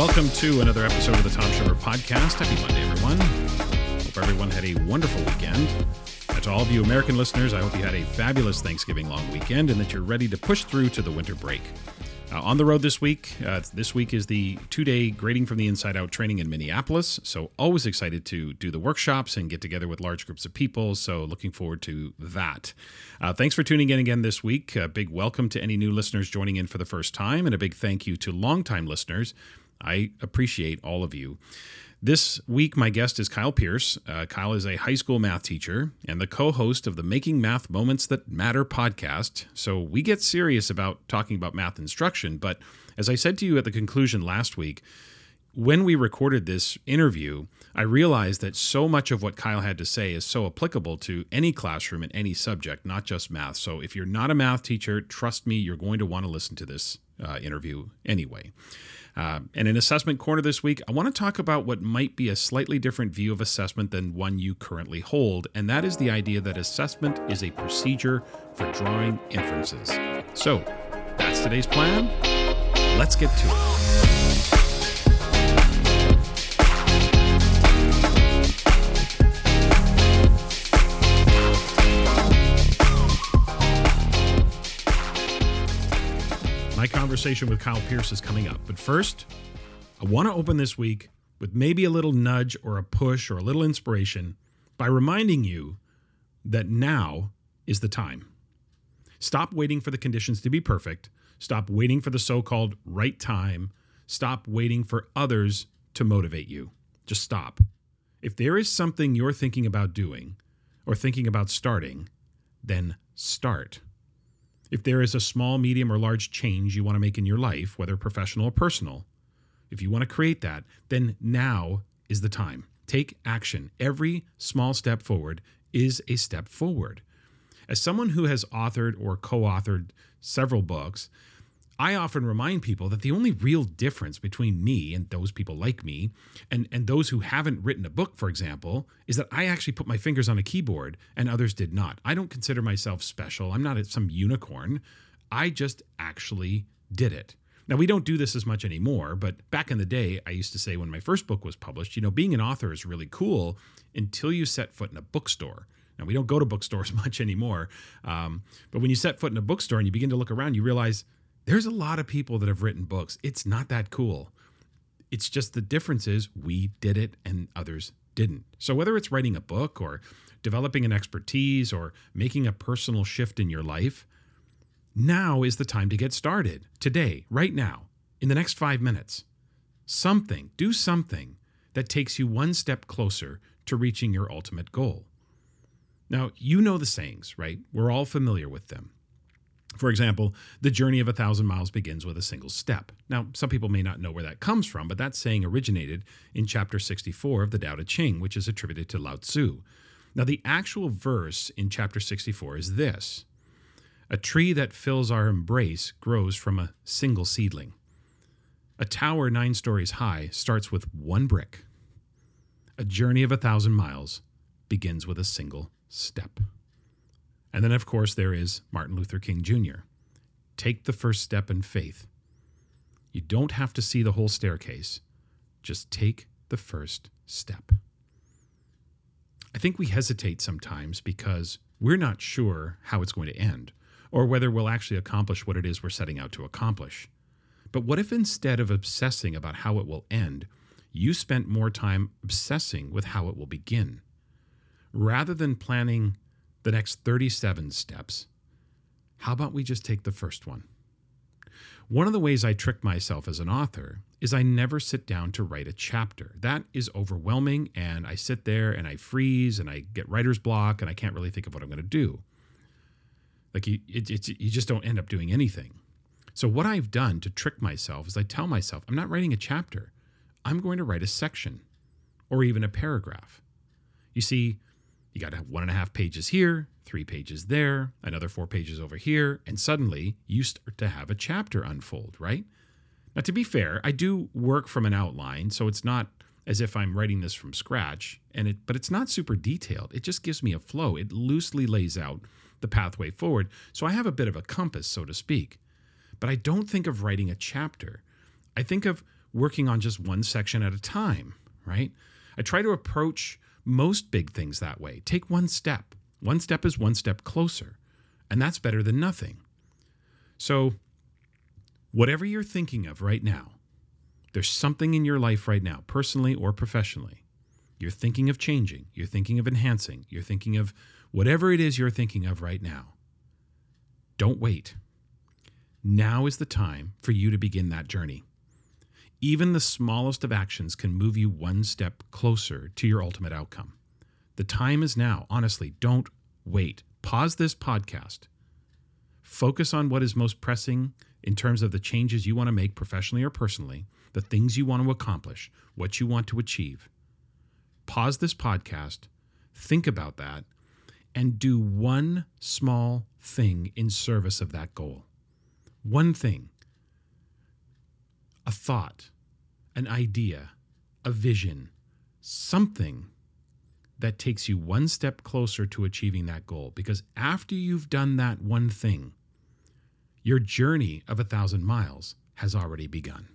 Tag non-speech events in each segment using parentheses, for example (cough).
Welcome to another episode of the Tom Sugar Podcast. Happy Monday, everyone. Hope everyone had a wonderful weekend. And to all of you American listeners, I hope you had a fabulous Thanksgiving long weekend and that you're ready to push through to the winter break. Uh, on the road this week, uh, this week is the two day Grading from the Inside Out training in Minneapolis. So, always excited to do the workshops and get together with large groups of people. So, looking forward to that. Uh, thanks for tuning in again this week. A big welcome to any new listeners joining in for the first time, and a big thank you to longtime listeners. I appreciate all of you. This week, my guest is Kyle Pearce. Uh, Kyle is a high school math teacher and the co host of the Making Math Moments That Matter podcast. So we get serious about talking about math instruction. But as I said to you at the conclusion last week, when we recorded this interview, I realized that so much of what Kyle had to say is so applicable to any classroom and any subject, not just math. So if you're not a math teacher, trust me, you're going to want to listen to this uh, interview anyway. Uh, and in Assessment Corner this week, I want to talk about what might be a slightly different view of assessment than one you currently hold, and that is the idea that assessment is a procedure for drawing inferences. So, that's today's plan. Let's get to it. My conversation with Kyle Pearce is coming up. But first, I want to open this week with maybe a little nudge or a push or a little inspiration by reminding you that now is the time. Stop waiting for the conditions to be perfect. Stop waiting for the so called right time. Stop waiting for others to motivate you. Just stop. If there is something you're thinking about doing or thinking about starting, then start. If there is a small, medium, or large change you want to make in your life, whether professional or personal, if you want to create that, then now is the time. Take action. Every small step forward is a step forward. As someone who has authored or co authored several books, I often remind people that the only real difference between me and those people like me and, and those who haven't written a book, for example, is that I actually put my fingers on a keyboard and others did not. I don't consider myself special. I'm not some unicorn. I just actually did it. Now, we don't do this as much anymore, but back in the day, I used to say when my first book was published, you know, being an author is really cool until you set foot in a bookstore. Now, we don't go to bookstores (laughs) much anymore, um, but when you set foot in a bookstore and you begin to look around, you realize, there's a lot of people that have written books. It's not that cool. It's just the difference is we did it and others didn't. So whether it's writing a book or developing an expertise or making a personal shift in your life, now is the time to get started. Today, right now, in the next five minutes. Something, do something that takes you one step closer to reaching your ultimate goal. Now, you know the sayings, right? We're all familiar with them. For example, the journey of a thousand miles begins with a single step. Now, some people may not know where that comes from, but that saying originated in chapter 64 of the Tao Te Ching, which is attributed to Lao Tzu. Now, the actual verse in chapter 64 is this A tree that fills our embrace grows from a single seedling. A tower nine stories high starts with one brick. A journey of a thousand miles begins with a single step. And then, of course, there is Martin Luther King Jr. Take the first step in faith. You don't have to see the whole staircase, just take the first step. I think we hesitate sometimes because we're not sure how it's going to end or whether we'll actually accomplish what it is we're setting out to accomplish. But what if instead of obsessing about how it will end, you spent more time obsessing with how it will begin? Rather than planning the next 37 steps, how about we just take the first one? One of the ways I trick myself as an author is I never sit down to write a chapter. That is overwhelming, and I sit there and I freeze and I get writer's block and I can't really think of what I'm going to do. Like you, it, you just don't end up doing anything. So what I've done to trick myself is I tell myself I'm not writing a chapter. I'm going to write a section or even a paragraph. You see, you got one and a half pages here, three pages there, another four pages over here, and suddenly you start to have a chapter unfold, right? Now, to be fair, I do work from an outline, so it's not as if I'm writing this from scratch, and it but it's not super detailed. It just gives me a flow. It loosely lays out the pathway forward, so I have a bit of a compass, so to speak. But I don't think of writing a chapter. I think of working on just one section at a time, right? I try to approach most big things that way. Take one step. One step is one step closer, and that's better than nothing. So, whatever you're thinking of right now, there's something in your life right now, personally or professionally. You're thinking of changing, you're thinking of enhancing, you're thinking of whatever it is you're thinking of right now. Don't wait. Now is the time for you to begin that journey. Even the smallest of actions can move you one step closer to your ultimate outcome. The time is now. Honestly, don't wait. Pause this podcast. Focus on what is most pressing in terms of the changes you want to make professionally or personally, the things you want to accomplish, what you want to achieve. Pause this podcast, think about that, and do one small thing in service of that goal. One thing a thought, an idea, a vision, something that takes you one step closer to achieving that goal. Because after you've done that one thing, your journey of a thousand miles has already begun.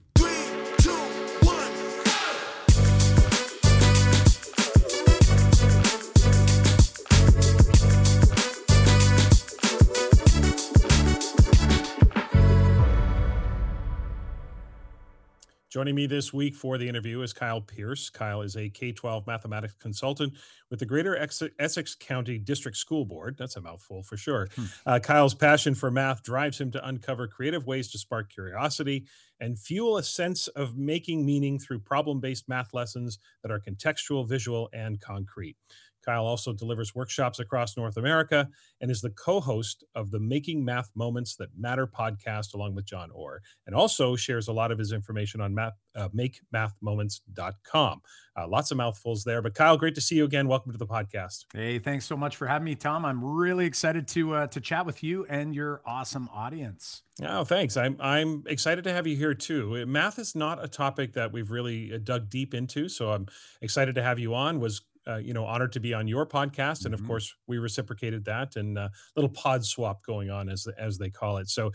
Joining me this week for the interview is Kyle Pearce. Kyle is a K 12 mathematics consultant with the Greater Essex County District School Board. That's a mouthful for sure. Hmm. Uh, Kyle's passion for math drives him to uncover creative ways to spark curiosity and fuel a sense of making meaning through problem based math lessons that are contextual, visual, and concrete. Kyle also delivers workshops across North America and is the co host of the Making Math Moments That Matter podcast, along with Jon Orr, and also shares a lot of his information on math, uh, makemathmoments.com. Uh, lots of mouthfuls there. But Kyle, great to see you again. Welcome to the podcast. Hey, thanks so much for having me, Tom. I'm really excited to uh, to chat with you and your awesome audience. Oh, thanks. I'm I'm excited to have you here too. Math is not a topic that we've really uh, dug deep into, so I'm excited to have you on. Was uh, you know, honored to be on your podcast, and of mm-hmm. course, we reciprocated that, and uh, little pod swap going on as as they call it. So,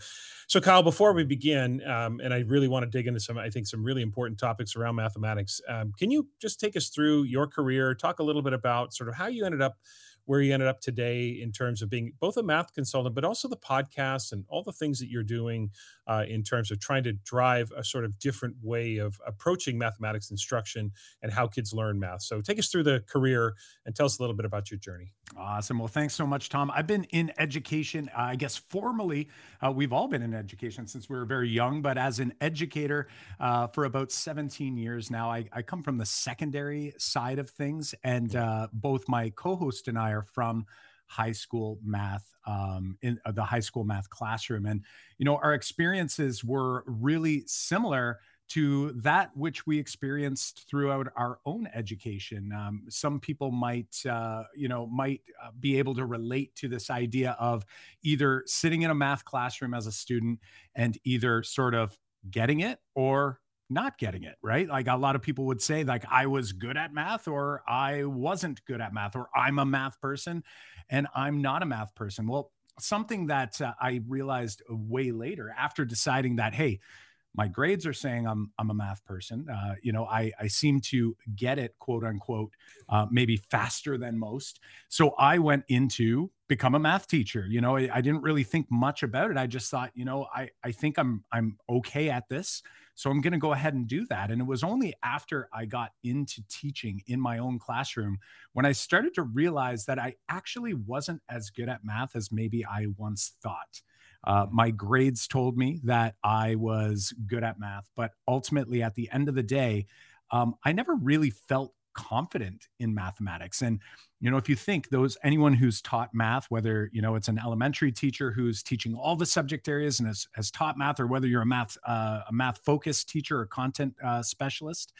so Kyle, before we begin, um, and I really want to dig into some, I think, some really important topics around mathematics. Um, can you just take us through your career? Talk a little bit about sort of how you ended up where you ended up today in terms of being both a math consultant, but also the podcast and all the things that you're doing uh, in terms of trying to drive a sort of different way of approaching mathematics instruction and how kids learn math. So take us through the career and tell us a little bit about your journey. Awesome. Well, thanks so much, Tom. I've been in education, uh, I guess formally, uh, we've all been in education since we were very young, but as an educator uh, for about 17 years now, I, I, come from the secondary side of things. And uh, both my co host and I are from high school math um, in uh, the high school math classroom. And, you know, our experiences were really similar to that which we experienced throughout our own education. Um, some people might, uh, you know, might uh, be able to relate to this idea of either sitting in a math classroom as a student and either sort of getting it or not getting it right like a lot of people would say like i was good at math or i wasn't good at math or i'm a math person and i'm not a math person well something that uh, i realized way later after deciding that hey my grades are saying I'm I'm a math person. Uh, you know, I I seem to get it, quote unquote, uh, maybe faster than most. So I went into become a math teacher. You know, I, I, didn't really think much about it. I just thought, you know, I I think I'm I'm okay at this. So I'm going to go ahead and do that. And it was only after I got into teaching in my own classroom when I started to realize that I actually wasn't as good at math as maybe I once thought. Uh, my grades told me that I was good at math, but ultimately, at the end of the day, um, I never really felt confident in mathematics. And you know, if you think those anyone who's taught math, whether you know it's an elementary teacher who's teaching all the subject areas and has, has taught math, or whether you're a math uh, a math focused teacher or content uh, specialist,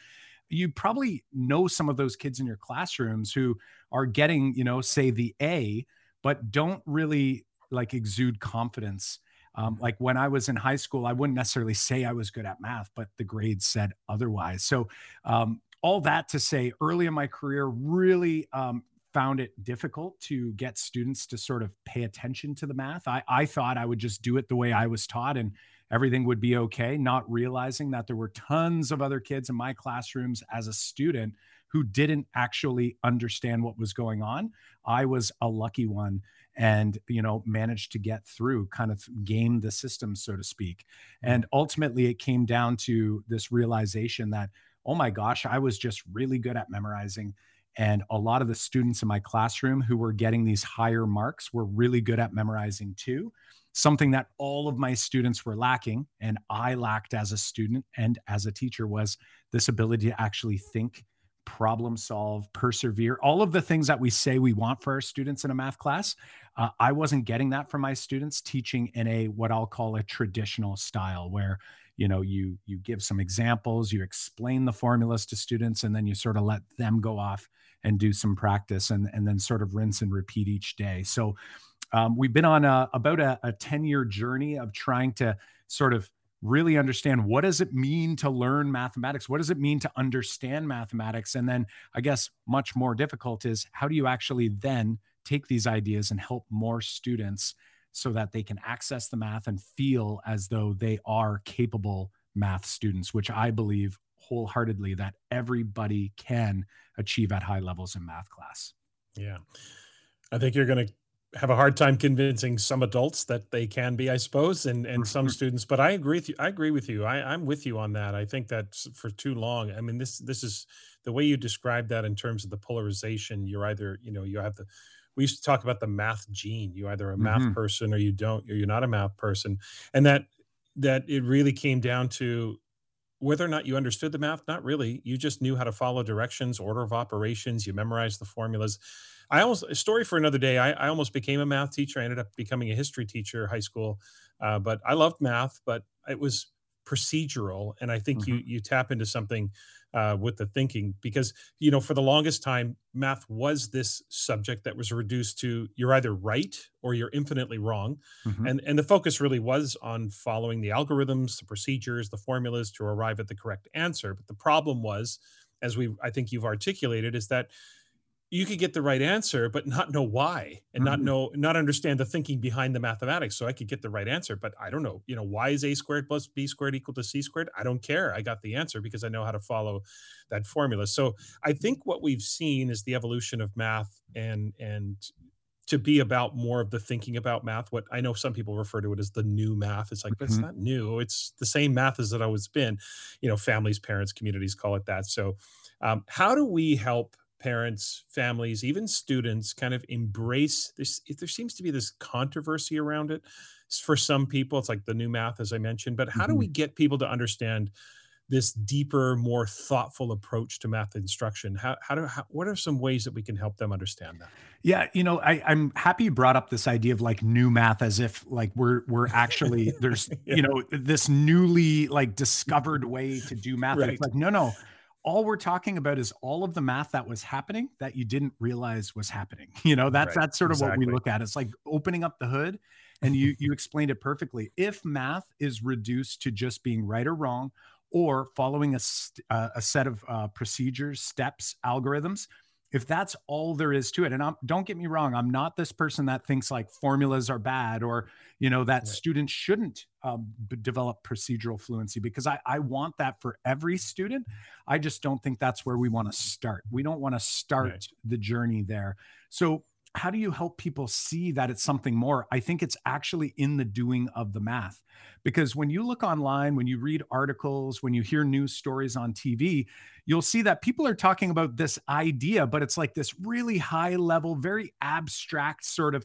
you probably know some of those kids in your classrooms who are getting you know say the A, but don't really like exude confidence. Um, like when I was in high school, I wouldn't necessarily say I was good at math, but the grades said otherwise. So, um, all that to say, early in my career, really um, found it difficult to get students to sort of pay attention to the math. I, I thought I would just do it the way I was taught and everything would be okay, not realizing that there were tons of other kids in my classrooms as a student who didn't actually understand what was going on. I was a lucky one and you know managed to get through kind of game the system so to speak and ultimately it came down to this realization that oh my gosh i was just really good at memorizing and a lot of the students in my classroom who were getting these higher marks were really good at memorizing too something that all of my students were lacking and i lacked as a student and as a teacher was this ability to actually think problem solve, persevere, all of the things that we say we want for our students in a math class. Uh, I wasn't getting that from my students teaching in a what I'll call a traditional style where you know you you give some examples, you explain the formulas to students and then you sort of let them go off and do some practice and and then sort of rinse and repeat each day. So um, we've been on a, about a, a 10 year journey of trying to sort of really understand what does it mean to learn mathematics what does it mean to understand mathematics and then i guess much more difficult is how do you actually then take these ideas and help more students so that they can access the math and feel as though they are capable math students which i believe wholeheartedly that everybody can achieve at high levels in math class yeah i think you're going to have a hard time convincing some adults that they can be, I suppose, and and some (laughs) students. But I agree with you. I agree with you. I, I'm with you on that. I think that's for too long. I mean, this this is the way you describe that in terms of the polarization. You're either, you know, you have the we used to talk about the math gene. You're either a math Mhm. person or you don't, or you're not a math person. And that that it really came down to whether or not you understood the math, not really. You just knew how to follow directions, order of operations, you memorized the formulas. I almost a story for another day. I, I almost became a math teacher. I ended up becoming a history teacher, high school. Uh, but I loved math, but it was procedural. And I think you Mhm. you tap into something uh, with the thinking because you know for the longest time, math was this subject that was reduced to you're either right or you're infinitely wrong Mhm. and and the focus really was on following the algorithms the procedures the formulas to arrive at the correct answer but the problem was as we i think you've articulated is that you could get the right answer but not know why and not Mhm. know not understand the thinking behind the mathematics so i could get the right answer but i don't know you know why is a squared plus b squared equal to c squared i don't care i got the answer because i know how to follow that formula so i think what we've seen is the evolution of math and and to be about more of the thinking about math. What I know some people refer to it as the new math. It's like, but it's not new. It's the same math as it always been. You know, families, parents, communities call it that. So, um, how do we help parents, families, even students kind of embrace this? If there seems to be this controversy around it for some people, it's like the new math, as I mentioned. But how do we Mhm. get people to understand this deeper, more thoughtful approach to math instruction? How, how do how, what are some ways that we can help them understand that? Yeah, you know, I, I'm happy you brought up this idea of like new math as if like we're we're actually (laughs) there's Yeah. you know this newly like discovered (laughs) way to do math. It's Right. like, no, no. All we're talking about is all of the math that was happening that you didn't realize was happening. (laughs) You know, that's Right. that's sort of what we look at. It's like opening up the hood and you you explained it perfectly. If math is reduced to just being right or wrong or following a, st- uh, a set of uh, procedures, steps, algorithms, if that's all there is to it and I'm, don't get me wrong i'm not this person that thinks like formulas are bad or you know that Right. students shouldn't um, develop procedural fluency because I, I want that for every student i just don't think that's where we want to start we don't want to Right. start the journey there so how do you help people see that it's something more i think it's actually in the doing of the math because when you look online when you read articles when you hear news stories on tv you'll see that people are talking about this idea, but it's like this really high level, very abstract sort of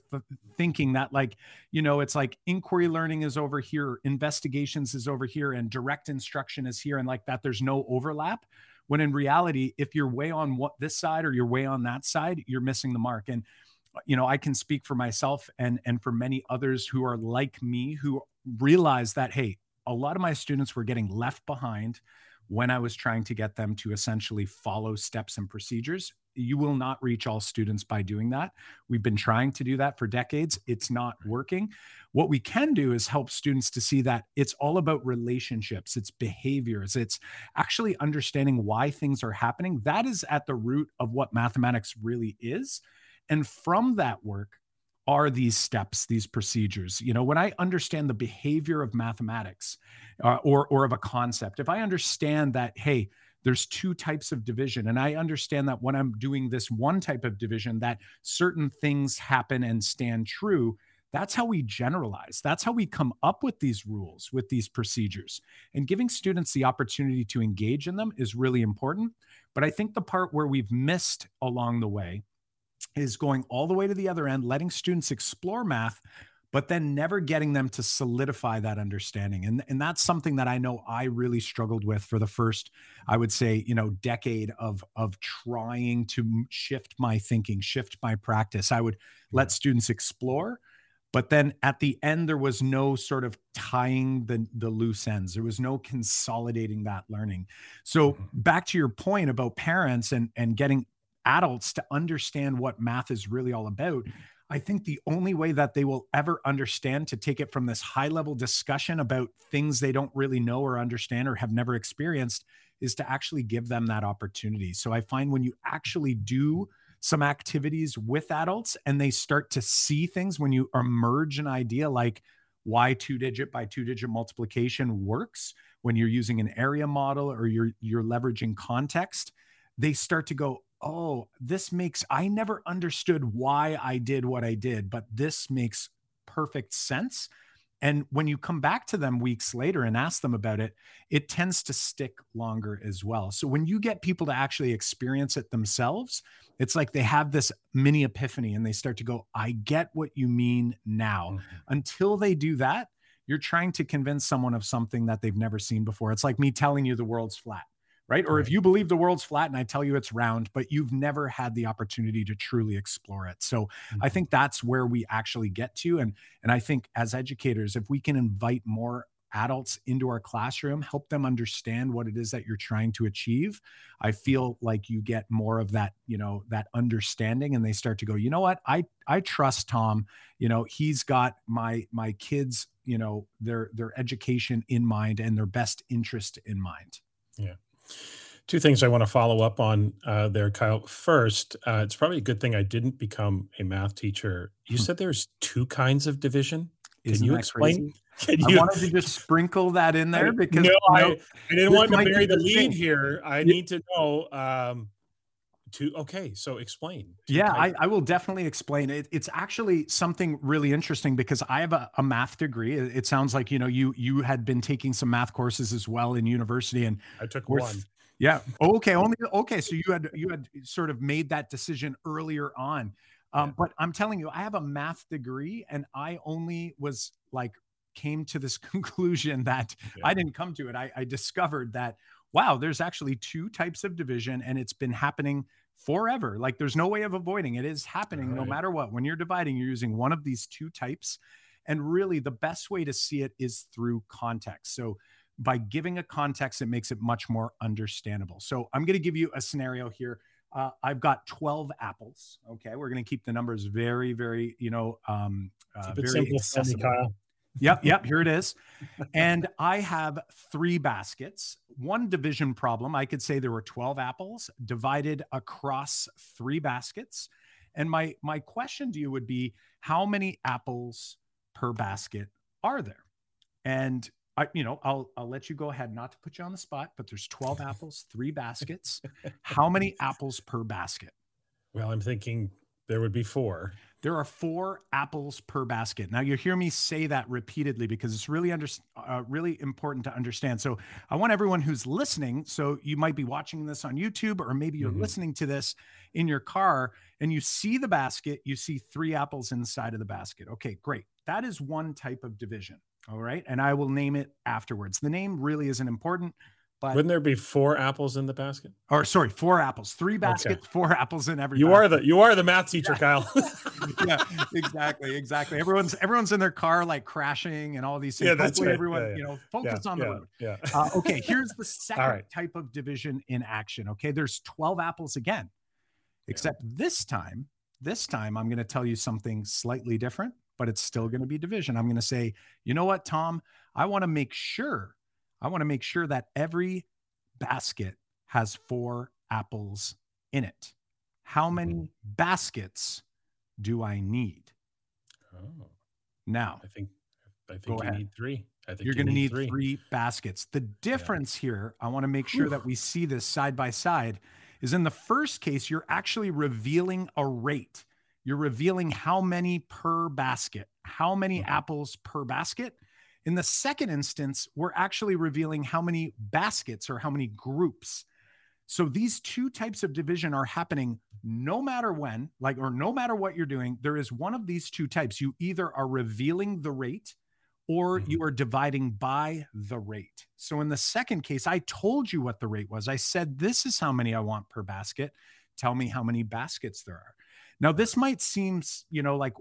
thinking that, like, you know, it's like inquiry learning is over here, investigations is over here, and direct instruction is here, and like that, there's no overlap. When in reality, if you're way on what this side or you're way on that side, you're missing the mark. And you know, I can speak for myself and and for many others who are like me who realize that hey, a lot of my students were getting left behind when I was trying to get them to essentially follow steps and procedures. You will not reach all students by doing that. We've been trying to do that for decades. It's not working. What we can do is help students to see that it's all about relationships, it's behaviors, it's actually understanding why things are happening. That is at the root of what mathematics really is. And from that work, are these steps, these procedures? You know, when I understand the behavior of mathematics uh, or, or of a concept, if I understand that, hey, there's two types of division, and I understand that when I'm doing this one type of division, that certain things happen and stand true. That's how we generalize. That's how we come up with these rules, with these procedures. And giving students the opportunity to engage in them is really important. But I think the part where we've missed along the way is going all the way to the other end, letting students explore math, but then never getting them to solidify that understanding. And, and that's something that I know I really struggled with for the first, I would say, you know, decade of, of trying to shift my thinking, shift my practice. I would let students explore, but then at the end there was no sort of tying the the loose ends there was no consolidating that learning so mm-hmm. back to your point about parents and and getting adults to understand what math is really all about, I think the only way that they will ever understand to take it from this high level discussion about things they don't really know or understand or have never experienced is to actually give them that opportunity. So I find when you actually do some activities with adults and they start to see things, when you emerge an idea like why two digit by two digit multiplication works, when you're using an area model or you're you're leveraging context, they start to go, oh, this makes, I never understood why I did what I did, but this makes perfect sense. And when you come back to them weeks later and ask them about it, it tends to stick longer as well. So when you get people to actually experience it themselves, it's like they have this mini epiphany and they start to go, I get what you mean now. Mm-hmm. Until they do that, you're trying to convince someone of something that they've never seen before. It's like me telling you the world's flat right? Or if you believe the world's flat and I tell you it's round, but you've never had the opportunity to truly explore it. So mm-hmm. I think that's where we actually get to. And and I think as educators, if we can invite more adults into our classroom, help them understand what it is that you're trying to achieve, I feel like you get more of that, you know, that understanding and they start to go, you know what? I I trust Tom, you know, he's got my my kids, you know, their their education in mind and their best interest in mind. Yeah. Two things I want to follow up on uh, there, Kyle. First, uh, it's probably a good thing I didn't become a math teacher. You hmm. said there's two kinds of division. Can Isn't you explain? (laughs) Can you, I wanted to just sprinkle that in there because no, I, I, didn't want to bury the lead here. I need to know. Um, to okay, so explain. Yeah, I, I, will definitely explain. It, it's actually something really interesting because I have a, a math degree. It, it, sounds like you know you you had been taking some math courses as well in university, and I took one. Yeah. Okay. Only okay. So you had you had sort of made that decision earlier on. Um, yeah. But I'm telling you, I have a math degree, and I only was like came to this (laughs) conclusion that yeah. I didn't come to it. I, I discovered that wow, there's actually two types of division, and it's been happening forever. Like there's no way of avoiding it. Is happening right. no matter what. When you're dividing, you're using one of these two types. And really, the best way to see it is through context. So by giving a context, it makes it much more understandable. So I'm going to give you a scenario here. Uh, I've got 12 apples. Okay. We're going to keep the numbers very, very, you know, um, uh, very simple accessible. Kyle. Yep. Yep. Here it is. And I have three baskets. One division problem. I could say there were 12 apples divided across three baskets. And my, my question to you would be how many apples per basket are there? And I, you know, I'll I'll let you go ahead, not to put you on the spot, but there's 12 apples, three baskets. How many (laughs) apples per basket? Well, I'm thinking there would be four. There are four apples per basket. Now you hear me say that repeatedly because it's really under, uh, really important to understand. So I want everyone who's listening. So you might be watching this on YouTube, or maybe you're mm-hmm. listening to this in your car, and you see the basket. You see three apples inside of the basket. Okay, great. That is one type of division. All right. And I will name it afterwards. The name really isn't important. But wouldn't there be four apples in the basket? Or sorry, four apples, three baskets, okay. four apples in every. You basket. are the you are the math teacher, yeah. Kyle. (laughs) yeah, exactly, exactly. Everyone's everyone's in their car like crashing and all these things. Yeah, that's Hopefully right. everyone, yeah, yeah. you know, focus on the road. Yeah. Uh, okay, here's the (laughs) second right. type of division in action. Okay, there's 12 apples again, except this time, this time I'm going to tell you something slightly different but it's still going to be division. I'm going to say, you know what, Tom? I want to make sure, I want to make sure that every basket has four apples in it. How many mm-hmm. baskets do I need? Oh. Now, I think I think you need three. I think you're going to need, need three. three. baskets. The difference yeah. here, I want to make sure that we see this side by side, is in the first case, you're actually revealing a rate. You're revealing how many per basket, how many mm-hmm. apples per basket. In the second instance, we're actually revealing how many baskets or how many groups. So these two types of division are happening no matter when, like, or no matter what you're doing. There is one of these two types. You either are revealing the rate or mm-hmm. you are dividing by the rate. So in the second case, I told you what the rate was. I said, this is how many I want per basket. Tell me how many baskets there are. Now, this might seem, you know, like,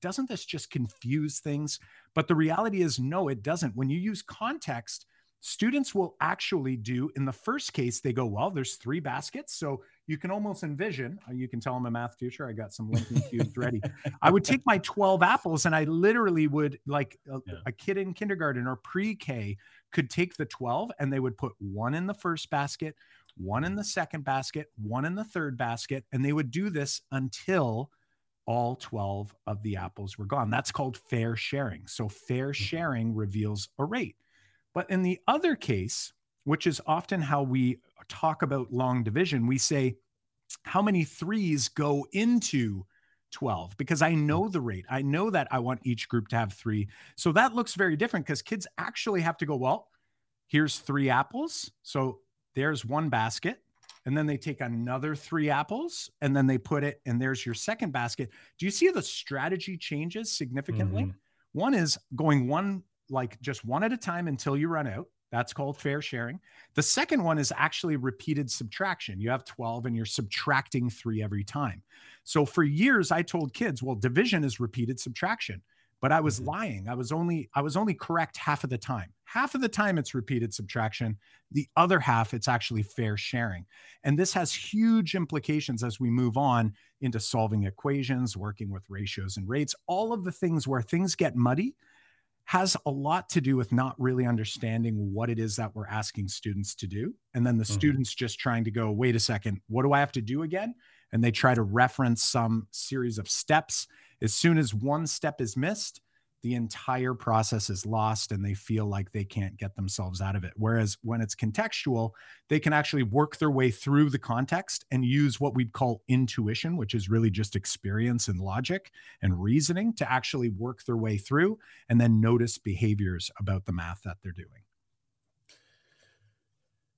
doesn't this just confuse things? But the reality is, no, it doesn't. When you use context, students will actually do in the first case, they go, well, there's three baskets. So you can almost envision, uh, you can tell I'm a math teacher. I got some linking cubes ready. I would take my 12 apples and I literally would, like a, yeah. a kid in kindergarten or pre K, could take the 12 and they would put one in the first basket, one in the second basket, one in the third basket, and they would do this until all 12 of the apples were gone. That's called fair sharing. So, fair mm-hmm. sharing reveals a rate. But in the other case, which is often how we talk about long division, we say, how many threes go into 12 because I know the rate. I know that I want each group to have three. So that looks very different because kids actually have to go, well, here's three apples. So there's one basket and then they take another three apples and then they put it and there's your second basket. Do you see the strategy changes significantly? Mm-hmm. one is going one like just one at a time until you run out. That's called fair sharing. The second one is actually repeated subtraction. You have 12 and you're subtracting three every time. So for years i told kids well division is repeated subtraction but I was mm-hmm. lying. I was only I was only correct half of the time. Half of the time it's repeated subtraction. The other half it's actually fair sharing. And this has huge implications as we move on into solving equations, working with ratios and rates, all of the things where things get muddy has a lot to do with not really understanding what it is that we're asking students to do. And then the mm-hmm. students just trying to go, wait a second, what do I have to do again? And they try to reference some series of steps as soon as one step is missed, the entire process is lost and they feel like they can't get themselves out of it. Whereas when it's contextual, they can actually work their way through the context and use what we'd call intuition, which is really just experience and logic and reasoning to actually work their way through and then notice behaviors about the math that they're doing.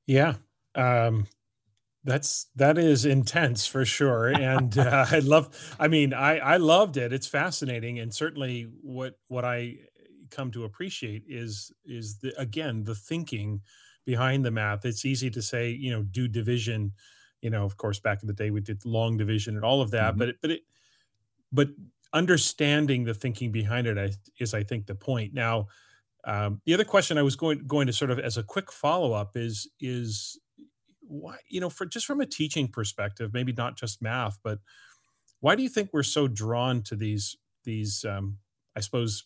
Yeah. Um, that's that is intense for sure, and uh, I love. I mean, I I loved it. It's fascinating, and certainly what what I come to appreciate is is the again the thinking behind the math. It's easy to say, you know, do division. You know, of course, back in the day we did long division and all of that, mm-hmm. but it, but it but understanding the thinking behind it is, I think, the point. Now, um, the other question I was going going to sort of as a quick follow up is is why you know for just from a teaching perspective maybe not just math but why do you think we're so drawn to these these um, i suppose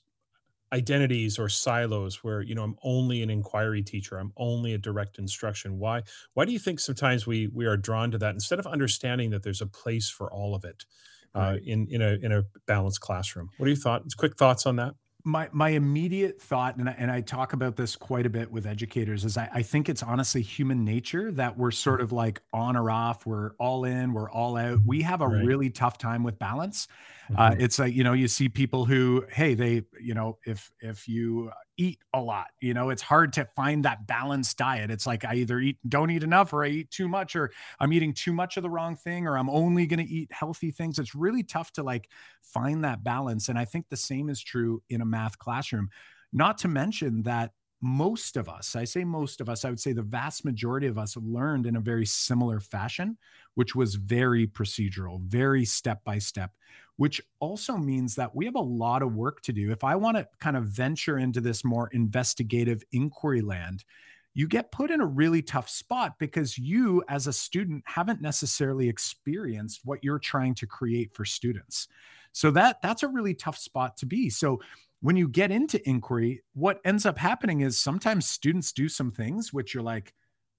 identities or silos where you know i'm only an inquiry teacher i'm only a direct instruction? Why why do you think sometimes we we are drawn to that instead of understanding that there's a place for all of it uh, right. in in a in a balanced classroom? What are your thoughts quick thoughts on that my my immediate thought, and I, and I talk about this quite a bit with educators, is I, I think it's honestly human nature that we're sort of like on or off, we're all in, we're all out. We have a right. really tough time with balance. Mm-hmm. Uh, it's like you know you see people who hey they you know if if you eat a lot you know? It's hard to find that balanced diet. It's like i either eat don't eat enough or i eat too much or i'm eating too much of the wrong thing or i'm only going to eat healthy things. It's really tough to like find that balance and i think the same is true in a math classroom. Not to mention that most of us, I say most of us, I would say the vast majority of us learned in a very similar fashion, which was very procedural, very step by step, which also means that we have a lot of work to do. If I want to kind of venture into this more investigative inquiry land, you get put in a really tough spot because you, as a student, haven't necessarily experienced what you're trying to create for students. So that that's a really tough spot to be. So when you get into inquiry, what ends up happening is sometimes students do some things which you're like,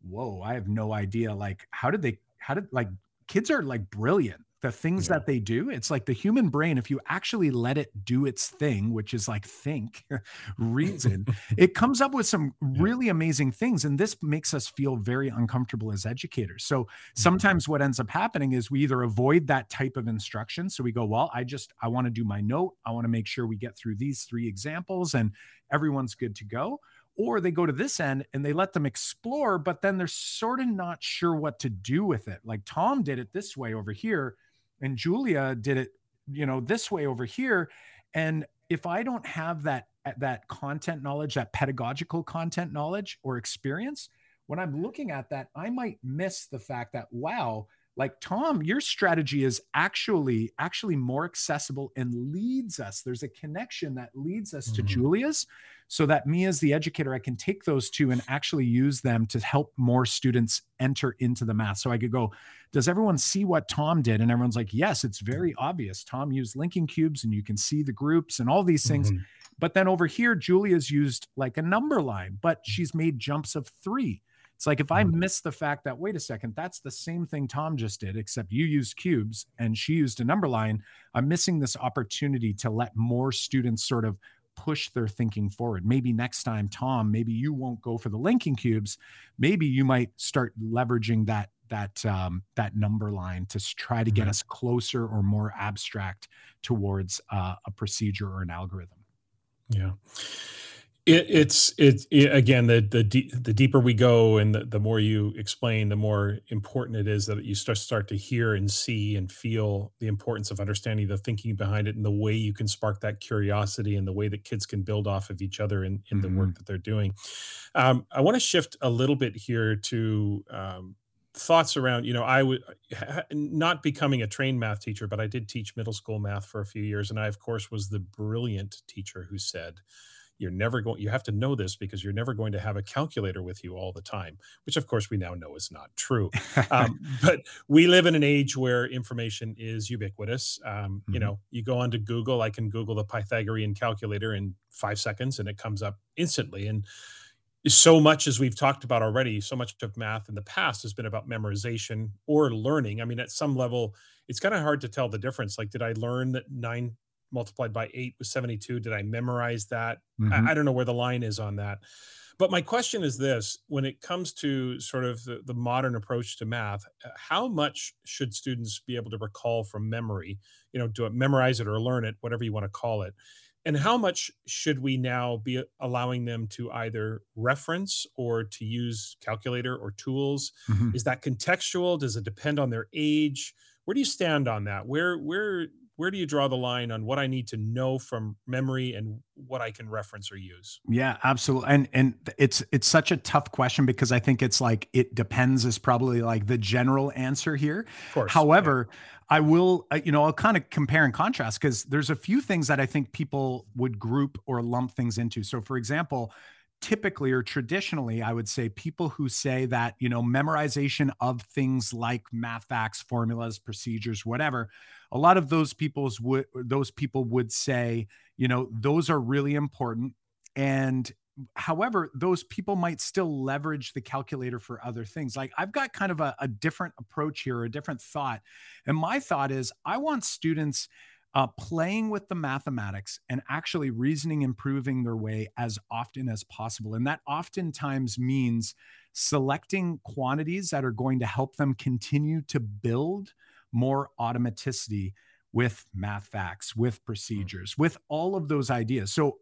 whoa, I have no idea. Like, how did they, how did like kids are like brilliant. The things yeah. that they do it's like the human brain if you actually let it do its thing which is like think (laughs) reason (laughs) it comes up with some really amazing things and this makes us feel very uncomfortable as educators. So sometimes what ends up happening is we either avoid that type of instruction so we go well i just i want to do my note i want to make sure we get through these three examples and everyone's good to go or they go to this end and they let them explore but then they're sort of not sure what to do with it. Like tom did it this way over here and Julia did it, you know, this way over here. And if I don't have that that content knowledge, that pedagogical content knowledge or experience, when I'm looking at that, I might miss the fact that wow, like Tom, your strategy is actually actually more accessible and leads us. There's a connection that leads us mm-hmm. to Julia's so that me as the educator i can take those two and actually use them to help more students enter into the math so i could go does everyone see what tom did and everyone's like yes it's very obvious tom used linking cubes and you can see the groups and all these things mm-hmm. but then over here julia's used like a number line but she's made jumps of three it's like if I mm-hmm. miss the fact that, wait a second, that's the same thing Tom just did, except you used cubes and she used a number line. I'm missing this opportunity to let more students sort of push their thinking forward. Maybe next time, Tom, maybe you won't go for the linking cubes. Maybe you might start leveraging that that um, that number line to try to get mm-hmm. us closer or more abstract towards uh, a procedure or an algorithm. Yeah. It, it's it's it, again the the the deeper we go and the, the more you explain, the more important it is that you start start to hear and see and feel the importance of understanding the thinking behind it and the way you can spark that curiosity and the way that kids can build off of each other in, in mm-hmm. the work mm-hmm. that they're doing. Um, I want to shift a little bit here to um, thoughts around you know i would not becoming a trained math teacher but i did teach middle school math for a few years and i of course was the brilliant teacher who said you're never going you have to know this because you're never going to have a calculator with you all the time which of course we now know is not true. Um, (laughs) but we live in an age where information is ubiquitous. Um, mm-hmm. you know you go onto google i can google the pythagorean calculator in five seconds and it comes up instantly. And so much as we've talked about already so much of math in the past has been about memorization or learning. I mean at some level it's kind of hard to tell the difference. Like did i learn that nine multiplied by eight was 72. Did I memorize that? Mm-hmm. I, I, don't know where the line is on that. But my question is this when it comes to sort of the, the modern approach to math, uh, how much should students be able to recall from memory? You know, do it, memorize it or learn it, whatever you want to call it. And how much should we now be allowing them to either reference or to use calculator or tools? Mm-hmm. Is that contextual? Does it depend on their age? Where do you stand on that? Where where where do you draw the line on what I need to know from memory and what I can reference or use? Yeah, absolutely. And and it's it's such a tough question because I think it's like it depends is probably like the general answer here. Of course. However, yeah. I will uh, you know, I'll kind of compare and contrast because there's a few things that I think people would group or lump things into. So for example, typically or traditionally i would say people who say that you know memorization of things like math facts formulas procedures whatever a lot of those people's would those people would say you know those are really important. And however those people might still leverage the calculator for other things. Like i've got kind of a, a different approach here a different thought. And my thought is i want students uh, playing with the mathematics and actually reasoning, improving their way as often as possible. And that oftentimes means selecting quantities that are going to help them continue to build more automaticity with math facts, with hmm. procedures, with all of those ideas. So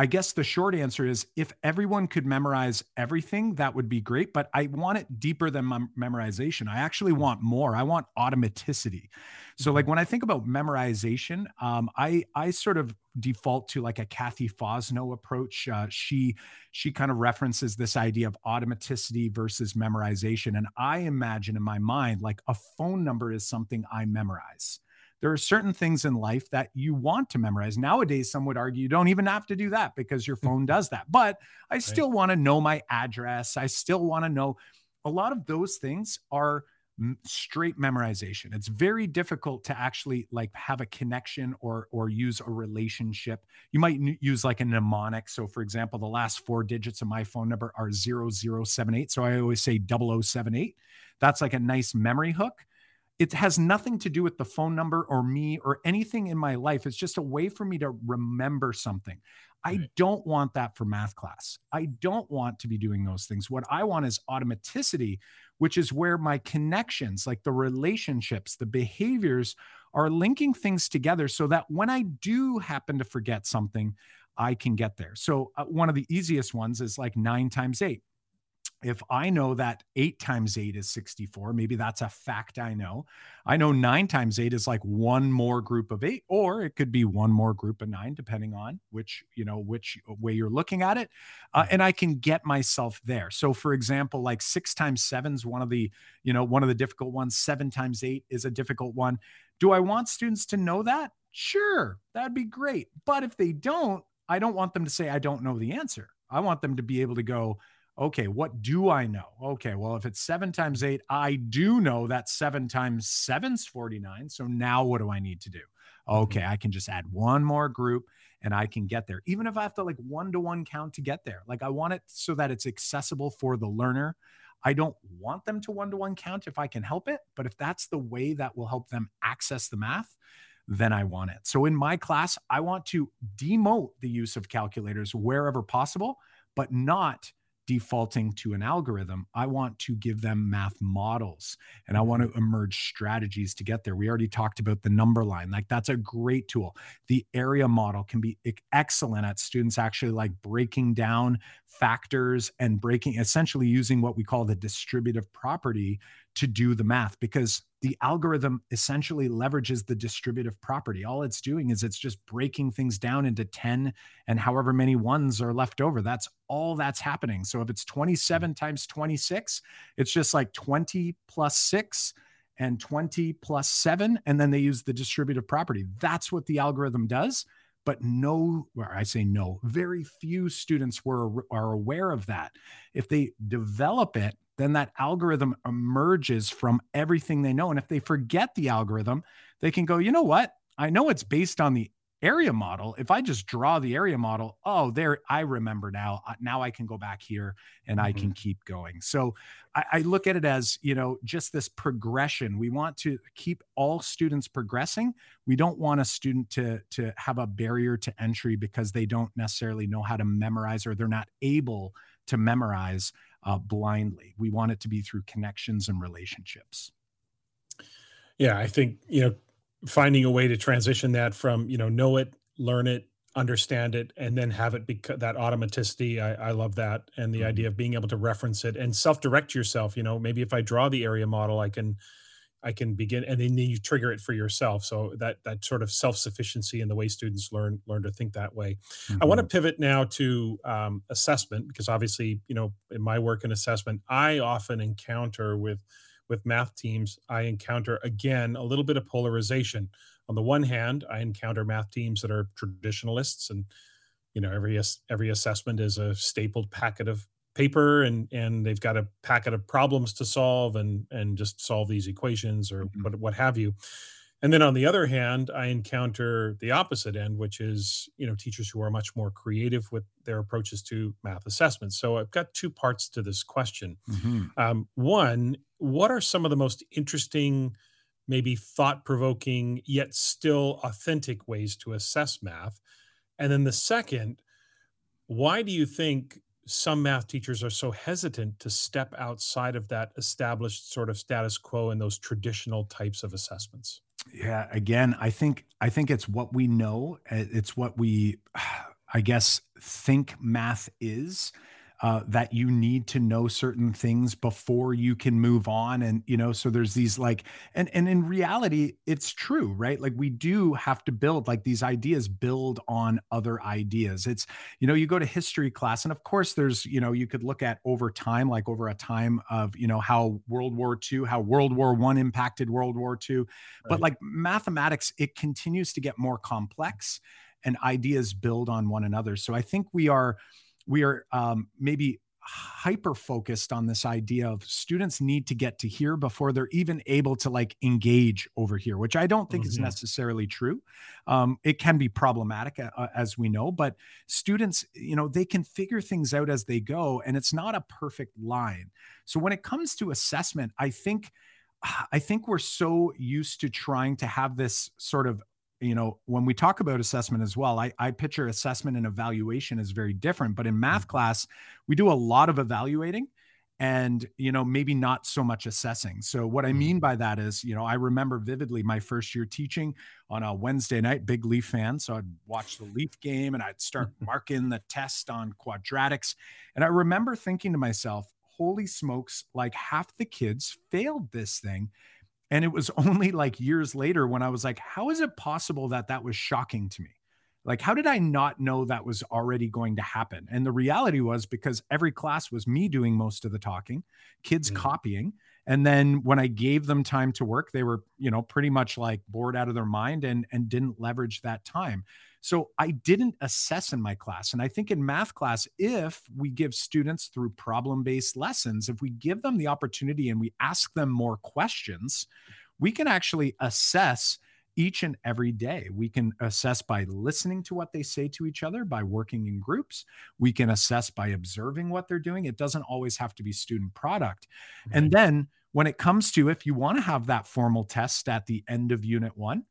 I guess the short answer is if everyone could memorize everything, that would be great. But I want it deeper than mem- memorization. I actually mm. want more. I want automaticity. So, like mm-hmm. when I think about memorization, um, I I sort of default to like a Cathy Fosnot approach. Uh, she she kind of references this idea of automaticity versus memorization, and I imagine in my mind like a phone number is something I memorize there are certain things in life that you want to memorize. Nowadays, some would argue you don't even have to do that because your (laughs) phone does that. But I still right. want to know my address. I still want to know a lot of those things are straight memorization. It's very difficult to actually like have a connection or or use a relationship. You might n- use like a mnemonic. So for example, the last four digits of my phone number are 0078. So I always say 0078. That's like a nice memory hook it has nothing to do with the phone number or me or anything in my life. It's just a way for me to remember something. I don't want that for math class. I don't want to be doing those things. What I want is automaticity, which is where my connections, like the relationships, the behaviors, are linking things together so that when I do happen to forget something, I can get there. So, uh, one of the easiest ones is like nine times eight if I know that eight times eight is 64, maybe that's a fact I know. I know nine times eight is like one more group of eight, or it could be one more group of nine, depending on which, you know, which way you're looking at it. Uh, and I can get myself there. So, for example, like six times seven is one of the, you know, one of the difficult ones. Seven times eight is a difficult one. Do I want students to know that? Sure, that'd be great. But if they don't, I don't want them to say, I don't know the answer. I want them to be able to go, okay, what do I know? Okay, well, if it's seven times eight, I do know that seven times seven's 49. So now what do I need to do? Okay, mm-hmm. I can just add one more group and I can get there. Even if I have to like one to one count to get there. Like I want it so that it's accessible for the learner. I don't want them to one to one count if I can help it, but if that's the way that will help them access the math, then I want it. So in my class, I want to demote the use of calculators wherever possible, but not defaulting to an algorithm. I want to give them math models and I want to mm-hmm. emerge strategies to get there. We already talked about the number line. Like that's a great tool. The area model can be excellent at students actually like breaking down factors and breaking essentially using what we call the distributive property to do the math because the algorithm essentially leverages the distributive property. All it's doing is it's just breaking things down into 10 and however many ones are left over. That's all that's happening. So if it's 27 mm. times 26, it's just like 20 plus 6 and 20 plus 7 and then they use the distributive property. That's what the algorithm does. But no, or I say no, very few students were are aware of that. If they develop it then that algorithm emerges from everything they know. And if they forget the algorithm, they can go, you know what? I know it's based on the area model. If I just draw the area model, oh, there, I remember now. Now I can go back here and mm-hmm. I can keep going. So I, I look at it as, you know, just this progression. We want to keep all students progressing. We don't want a student to, to have a barrier to entry because they don't necessarily know how to memorize or they're not able to memorize uh, blindly. We want it to be through connections and relationships. Yeah, I think you know finding a way to transition that from you know know it, learn it, understand it, and then have it become that automaticity. I, I love that, and the mm-hmm. idea of being able to reference it and self-direct yourself. You know, maybe if I draw the area model, I can I can begin, and then you trigger it for yourself. So that that sort of self sufficiency in the way students learn learn to think that way. Mm-hmm. I want to pivot now to um, assessment because obviously, you know, in my work in assessment, I often encounter with with math teams, I encounter again a little bit of polarization. On the one hand, I encounter math teams that are traditionalists and you know every every assessment is a stapled packet of paper and and they've got a packet of problems to solve and and just solve these equations or mm-hmm. what what have you and then on the other hand i encounter the opposite end which is you know teachers who are much more creative with their approaches to math assessment so i've got two parts to this question mm-hmm. um, one what are some of the most interesting maybe thought-provoking yet still authentic ways to assess math and then the second why do you think some math teachers are so hesitant to step outside of that established sort of status quo and those traditional types of assessments. Yeah again i think i think it's what we know eh, it's what we (sighs) i guess think math is uh, that you need to know certain things before you can move on and you know so there's these like and and in reality it's true right? Like we do have to build like these ideas build on other ideas. It's you know you go to history class and of course there's you know you could look at over time like over a time of you know how world war ii how world war one impacted world war ii right. but like mathematics it continues to get more complex and ideas build on one another. So i think we are we are um, maybe hyper focused on this idea of students need to get to here before they're even able to like engage over here which i don't think mm-hmm. is necessarily true um, it can be problematic uh, uh, as we know but students you know they can figure things out as they go and it's not a perfect line so when it comes to assessment i think I think we're so used to trying to have this sort of you know when we talk about assessment as well I, I picture assessment and evaluation is very different but in math mm-hmm. class we do a lot of evaluating and you know maybe not so much assessing. So what i mean mm-hmm. by that is you know i remember vividly my first year teaching on a wednesday night big leaf fan. So i'd watch the leaf game and i'd start (laughs) marking the test on quadratics. And i remember thinking to myself holy smokes like half the kids failed this thing and it was (laughs) only like years later when i was like how is it possible that that was shocking to me like, how did I not know that was already going to happen? And the reality was because every class was me doing most of the talking, kids mm. copying. And then when I gave them time to work, they were, you know, pretty much like bored out of their mind and and didn't leverage that time. So I didn't assess in my class. And I think in math class, if we give students through problem based lessons, if we give them the opportunity and we ask them more questions, we can actually assess each and every day. We can assess by listening to what they say to each other, by working in groups. We can assess by observing what they're doing. It doesn't always have to be student product. Right. And then when it comes to if you want to have that formal test at the end of unit one,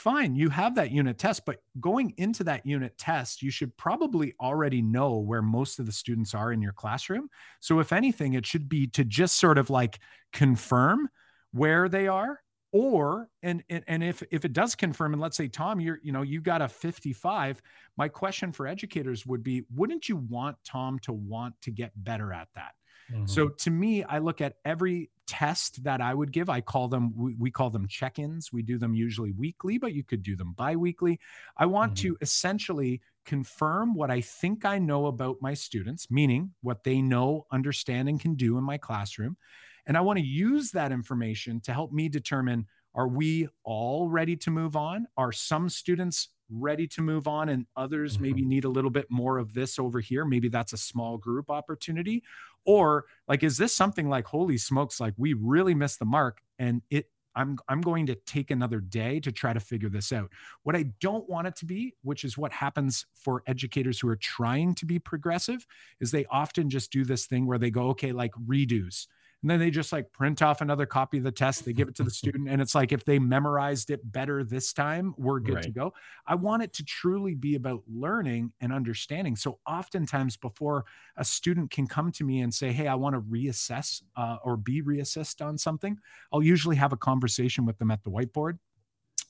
fine, you have that unit test. But going into that unit test, you should probably already know where most of the students are in your classroom. So if anything, it should be to just sort of like confirm where they are or and, and if if it does confirm and let's say tom you're you know you got a 55 my question for educators would be wouldn't you want tom to want to get better at that mm-hmm. so to me i look at every test that i would give i call them we, we call them check-ins we do them usually weekly but you could do them bi-weekly i want mm-hmm. to essentially confirm what i think i know about my students meaning what they know understand and can do in my classroom and I want to use that information to help me determine are we all ready to move on? Are some students ready to move on and others mm-hmm. maybe need a little bit more of this over here? Maybe that's a small group opportunity. Or like, is this something like, holy smokes, like we really missed the mark and it I'm I'm going to take another day to try to figure this out. What I don't want it to be, which is what happens for educators who are trying to be progressive, is they often just do this thing where they go, okay, like redos and then they just like print off another copy of the test they give it to the (laughs) student and it's like if they memorized it better this time we're good right. to go i want it to truly be about learning and understanding so oftentimes before a student can come to me and say hey i want to reassess uh, or be reassessed on something i'll usually have a conversation with them at the whiteboard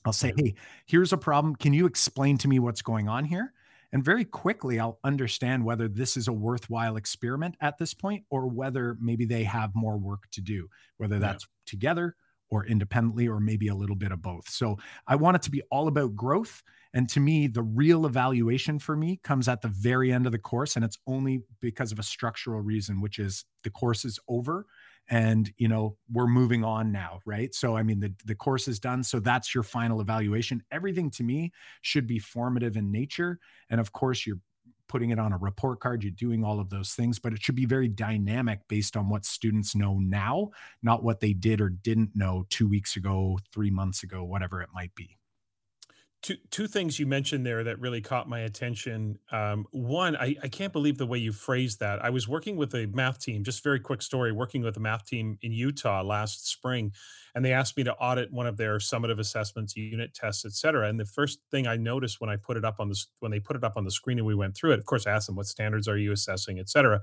I'll say, Hey, here's a problem. Can you explain to me what's going on here? And very quickly, I'll understand whether this is a worthwhile experiment at this point or whether maybe they have more work to do, whether that's yeah. together or independently or maybe a little bit of both. So I want it to be all about growth. And to me, the real evaluation for me comes at the very end of the course. And it's only because of a structural reason, which is the course is over and you know we're moving on now right? So i mean the, the course is done so that's your final evaluation. Everything to me should be formative in nature and of course you're putting it on a report card you're doing all of those things but it should be very dynamic based on what students know now not what they did or didn't know two weeks ago three months ago whatever it might be two two things you mentioned there that really caught my attention. Um, one, I, I can't believe the way you phrased that. I was working with a math team, just very quick story, working with a math team in Utah last spring, and they asked me to audit one of their summative assessments, unit tests, et cetera. And the first thing I noticed when I put it up on this when they put it up on the screen and we went through it, of course, I asked them what standards are you assessing, et cetera.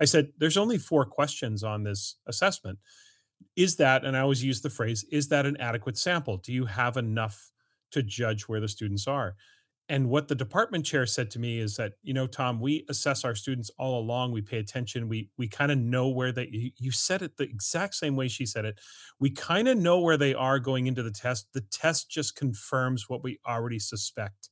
I said, there's only four questions on this assessment. Is that, and I always use the phrase, is that an adequate sample? Do you have enough to judge where the students are. And what the department chair said to me is that, you know, Tom, we assess our students all along. We pay attention. We we kind of know where they. You, said it the exact same way she said it. We kind of know where they are going into the test. The test just confirms what we already suspect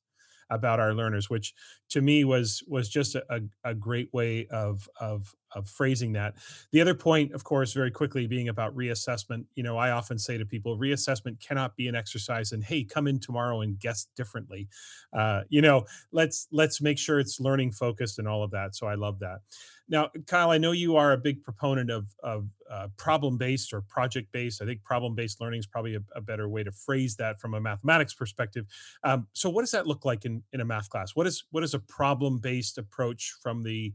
about our learners, which to me was was just a, a, great way of of of phrasing that. The other point, of course, very quickly being about reassessment. You know, I often say to people, reassessment cannot be an exercise and hey, come in tomorrow and guess differently. Uh, you know, let's let's make sure it's learning focused and all of that. So I love that. Now, Kyle, I know you are a big proponent of, of uh, problem based or project based. I think problem based learning is probably a, a, better way to phrase that from a mathematics perspective. Um, so, what does that look like in, in a math class? What is what is a problem based approach from the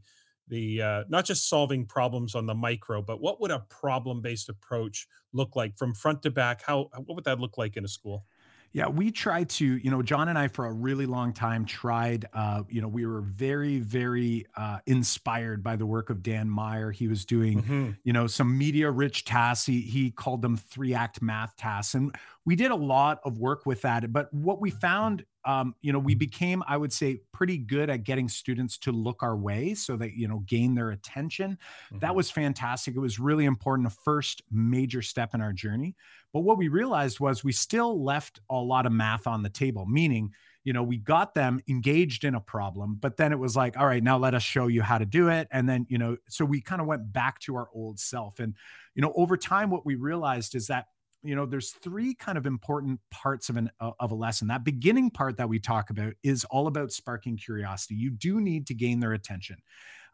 the uh, not just solving problems on the micro, but what would a problem based approach look like from front to back? How what would that look like in a school? Yeah, we tried to, you know, Jon and I for a really long time tried, uh, you know, we were very, very uh, inspired by the work of Dan Meyer. He was doing, hmm you know, some media rich tasks. He, he called them three act math tasks. And we did a lot of work with that. But what we found, um, you know, we became, I would say, pretty good at getting students to look our way so that, you know, gain their attention. That hmm was fantastic. It was really important, a first major step in our journey but what we realized was we still left a lot of math on the table, meaning, you know, we got them engaged in a problem, but then it was like, all right, now let us show you how to do it. And then, you know, so we kind of went back to our old self. And, you know, over time, what we realized is that you know there's three kind of important parts of an uh, of a lesson that beginning part that we talk about is all about sparking curiosity you do need to gain their attention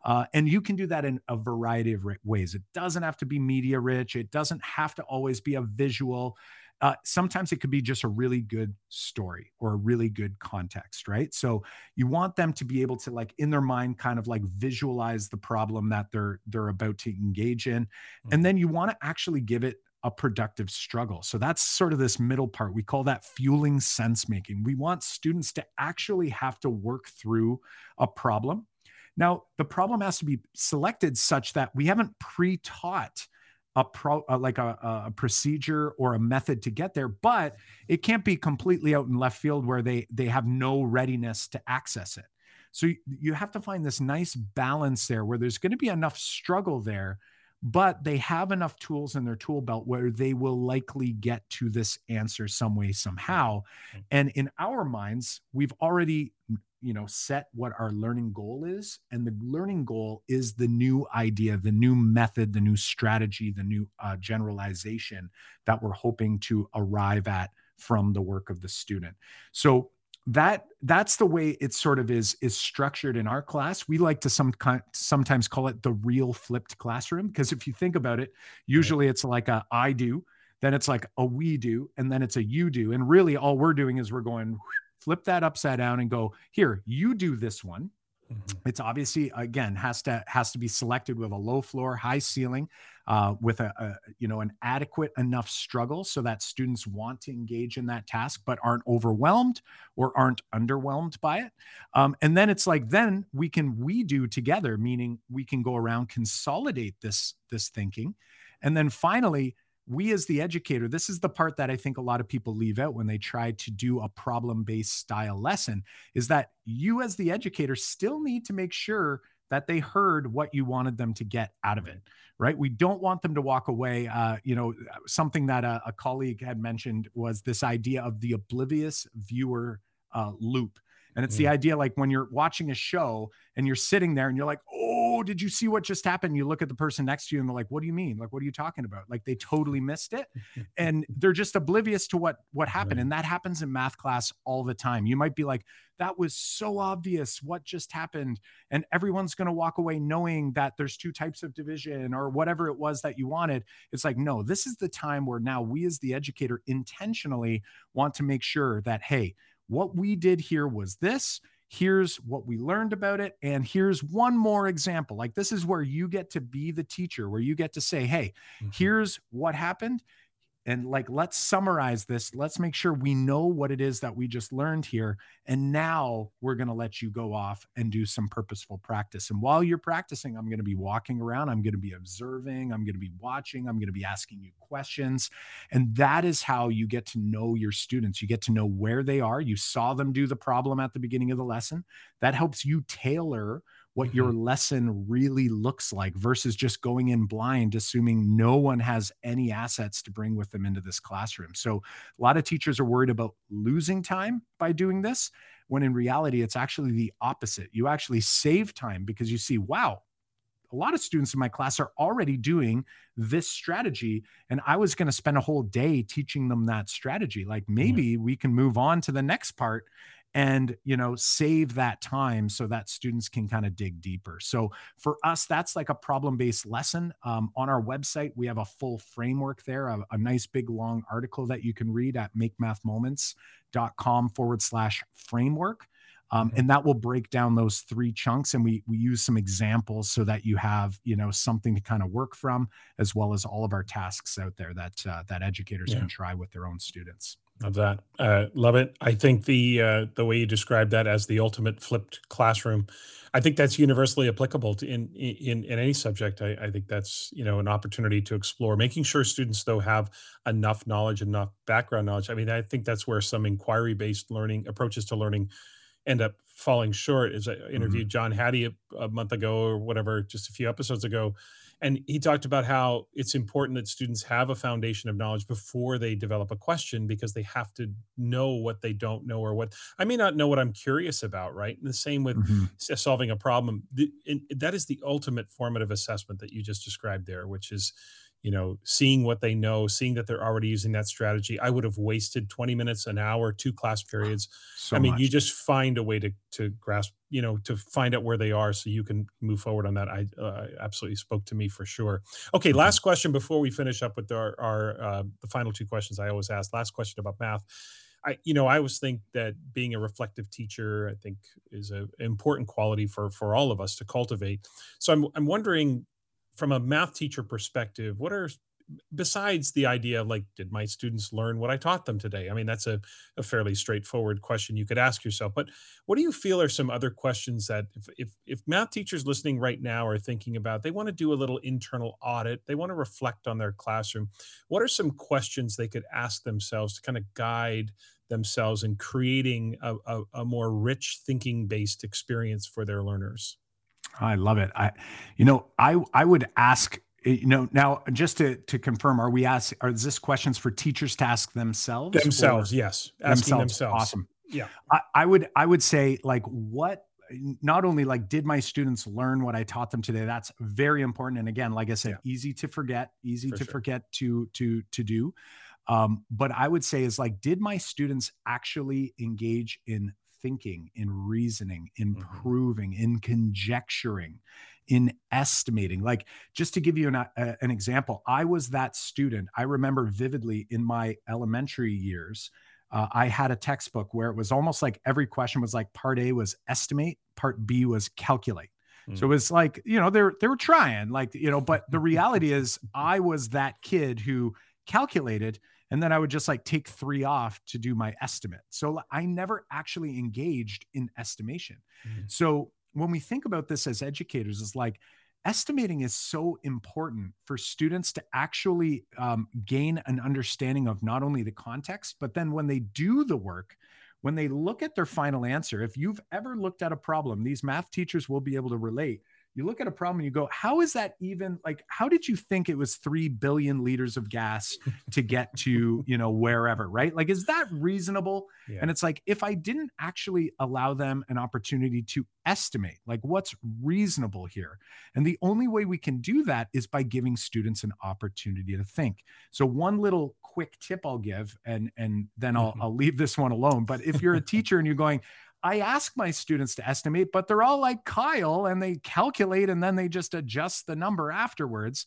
uh, and you can do that in a variety of ways. It doesn't have to be media rich, it doesn't have to always be a visual. Uh, sometimes it could be just a really good story or a really good context, right? So you want them to be able to like in their mind kind of like visualize the problem that they're they're about to engage in, and hmm then you want to actually give it a productive struggle. So that's sort of this middle part. We call that fueling sense making. We want students to actually have to work through a problem now, the problem has to be selected such that we haven't pre-taught a pro uh, like a, a procedure or a method to get there, but it can't be completely out in left field where they they have no readiness to access it. So you, you have to find this nice balance there where there's going to be enough struggle there, but they have enough tools in their tool belt where they will likely get to this answer some way somehow. hmm And in our minds, we've already you know set what our learning goal is and the learning goal is the new idea the new method the new strategy the new uh, generalization that we're hoping to arrive at from the work of the student. So that that's the way it sort of is is structured in our class we like to some kind sometimes call it the real flipped classroom because if you think about it Right. usually it's like a i do then it's like a we do and then it's a you do and really all we're doing is we're going flip that upside down and go here you do this one hmm it's obviously again has to has to be selected with a low floor high ceiling uh, with a, a you know an adequate enough struggle so that students want to engage in that task but aren't overwhelmed or aren't underwhelmed by it. Um, and then it's like then we can we do together meaning we can go around consolidate this this thinking. And then finally we as the educator this is the part that i think a lot of people leave out when they try to do a problem based style lesson is that you as the educator still need to make sure that they heard what you wanted them to get out of it Right. we don't want them to walk away uh, you know something that a, a colleague had mentioned was this idea of the oblivious viewer uh, loop and it's the Mm. idea like when you're watching a show and you're sitting there and you're like oh did you see what just happened? You look at the person next to you and they're like what do you mean? Like what are you talking about? Like they totally missed it. And (laughs) they're just oblivious to what what happened. Right. and that happens in math class all the time. You might be like that was so obvious. What just happened? And everyone's going to walk away knowing that there's two types of division or whatever it was that you wanted. It's like no this is the time where now we as the educator intentionally want to make sure that hey what we did here was this here's what we learned about it and here's one more example like this is where you get to be the teacher where you get to say hey Mhm. here's what happened and like let's summarize this. Let's make sure we know what it is that we just learned here and now we're going to let you go off and do some purposeful practice. And while you're practicing i'm going to be walking around i'm going to be observing i'm going to be watching i'm going to be asking you questions. And that is how you get to know your students. You get to know where they are. You saw them do the problem at the beginning of the lesson. That helps you tailor what your Mhm. lesson really looks like versus just going in blind, assuming no one has any assets to bring with them into this classroom. So, a lot of teachers are worried about losing time by doing this, when in reality, it's actually the opposite. You actually save time because you see, wow, a lot of students in my class are already doing this strategy and i was going to spend a whole day teaching them that strategy like Yeah. maybe we can move on to the next part and you know save that time so that students can kind of dig deeper so for us that's like a problem based lesson um, on our website we have a full framework there a, a nice big long article that you can read at makemathmoments.com forward slash framework um, mm-hmm. and that will break down those three chunks and we we use some examples so that you have you know something to kind of work from as well as all of our tasks out there that uh, that educators yeah. can try with their own students Love that. Uh, love it. I think the uh, the way you described that as the ultimate flipped classroom, I think that's universally applicable to in in, in any subject. I, I think that's you know an opportunity to explore, making sure students though have enough knowledge, enough background knowledge. I mean, I think that's where some inquiry based learning approaches to learning end up falling short. As I mm-hmm. interviewed John Hattie a, a month ago or whatever, just a few episodes ago, and he talked about how it's important that students have a foundation of knowledge before they develop a question because they have to know what they don't know or what I may not know what I'm curious about, right? And the same with mm-hmm. solving a problem. that is the ultimate formative assessment that you just described there, which is you know, seeing what they know, seeing that they're already using that strategy. I would have wasted 20 minutes, an hour, two class periods. So I mean, much. you just find a way to to grasp, you know, to find out where they are so you can move forward on that. I uh, absolutely spoke to me for sure. Okay, mm-hmm. last question before we finish up with our, our uh, the final two questions I always ask. Last question about math. I, you know, I always think that being a reflective teacher, I think, is an important quality for for all of us to cultivate. So I'm I'm wondering, from a math teacher perspective, what are besides the idea of like, did my students learn what I taught them today? I mean, that's a, a fairly straightforward question you could ask yourself. But what do you feel are some other questions that if, if, if math teachers listening right now are thinking about, they want to do a little internal audit, they want to reflect on their classroom. What are some questions they could ask themselves to kind of guide themselves in creating a, a, a more rich thinking based experience for their learners? I love it. I, you know, I I would ask you know now just to to confirm are we ask are this questions for teachers to ask themselves themselves yes asking themselves, themselves. awesome yeah I, I, would i would say like what not only like did my students learn what i taught them today that's very important and again like i said yeah. easy to forget easy for to sure. forget to to to do um, but i would say is like did my students actually engage in thinking in reasoning in mm-hmm. proving in conjecturing in estimating. Like, just to give you an, uh, an example, I was that student. I remember vividly in my elementary years, uh, I had a textbook where it was almost like every question was like part A was estimate, part B was calculate. Mm. So it was like, you know, they're they were trying, like, you know, but the reality (laughs) is I was that kid who calculated and then I would just like take three off to do my estimate. So I never actually engaged in estimation. Mm. So when we think about this as educators is like estimating is so important for students to actually um, gain an understanding of not only the context but then when they do the work when they look at their final answer if you've ever looked at a problem these math teachers will be able to relate you look at a problem and you go, how is that even like, how did you think it was 3 billion liters of gas (laughs) to get to, you know, wherever, right? Like, is that reasonable? Yeah. And it's like, if I didn't actually allow them an opportunity to estimate, like, what's reasonable here? And the only way we can do that is by giving students an opportunity to think. So, one little quick tip I'll give, and, and then I'll, mm-hmm. I'll leave this one alone. But if you're a (laughs) teacher and you're going, I ask my students to estimate, but they're all like Kyle and they calculate and then they just adjust the number afterwards.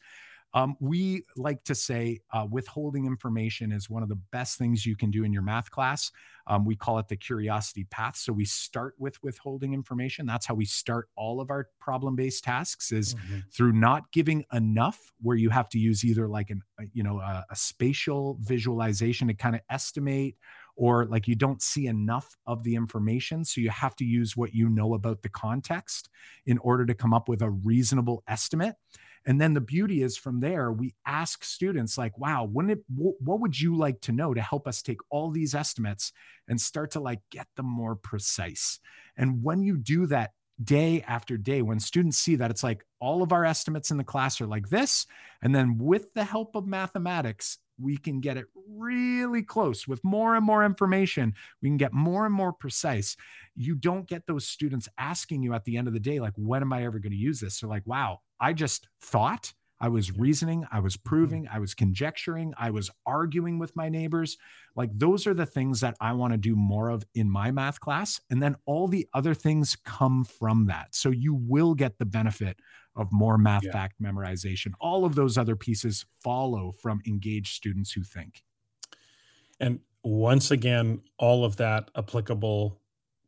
Um, we like to say uh, withholding information is one of the best things you can do in your math class. Um, we call it the curiosity path. So we start with withholding information. That's how we start all of our problem-based tasks is mm-hmm. through not giving enough, where you have to use either like an you know a, a spatial visualization to kind of estimate or like you don't see enough of the information. So you have to use what you know about the context in order to come up with a reasonable estimate. And then the beauty is from there, we ask students, like, wow, wouldn't it, what would you like to know to help us take all these estimates and start to like get them more precise? And when you do that day after day, when students see that it's like all of our estimates in the class are like this, and then with the help of mathematics, we can get it really close with more and more information. We can get more and more precise. You don't get those students asking you at the end of the day, like, when am I ever going to use this? They're like, wow, I just thought, I was reasoning, I was mm-hmm. proving, I was conjecturing, I was arguing with my neighbors. Like, those are the things that I want to do more of in my math class. And then all the other things come from that. So you will get the benefit of more math yeah. fact memorization. All of those other pieces follow from engaged students who think. And once again, all of that applicable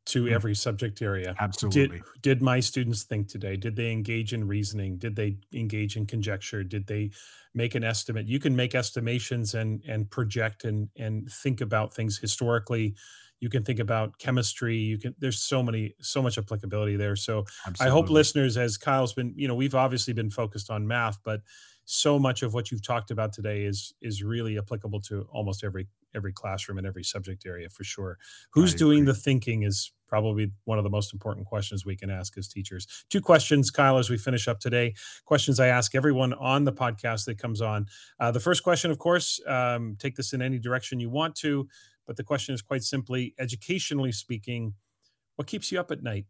to mm. every subject area. Absolutely. Did, did my students think today? Did they engage in reasoning? Did they engage in conjecture? Did they make an estimate? You can make estimations and and project and and think about things historically. You can think about chemistry. You can. There's so many, so much applicability there. So Absolutely. I hope listeners, as Kyle's been, you know, we've obviously been focused on math, but so much of what you've talked about today is is really applicable to almost every every classroom and every subject area for sure. Who's doing the thinking is probably one of the most important questions we can ask as teachers. Two questions, Kyle, as we finish up today. Questions I ask everyone on the podcast that comes on. Uh, the first question, of course, um, take this in any direction you want to, but the question is quite simply educationally speaking, what keeps you up at night?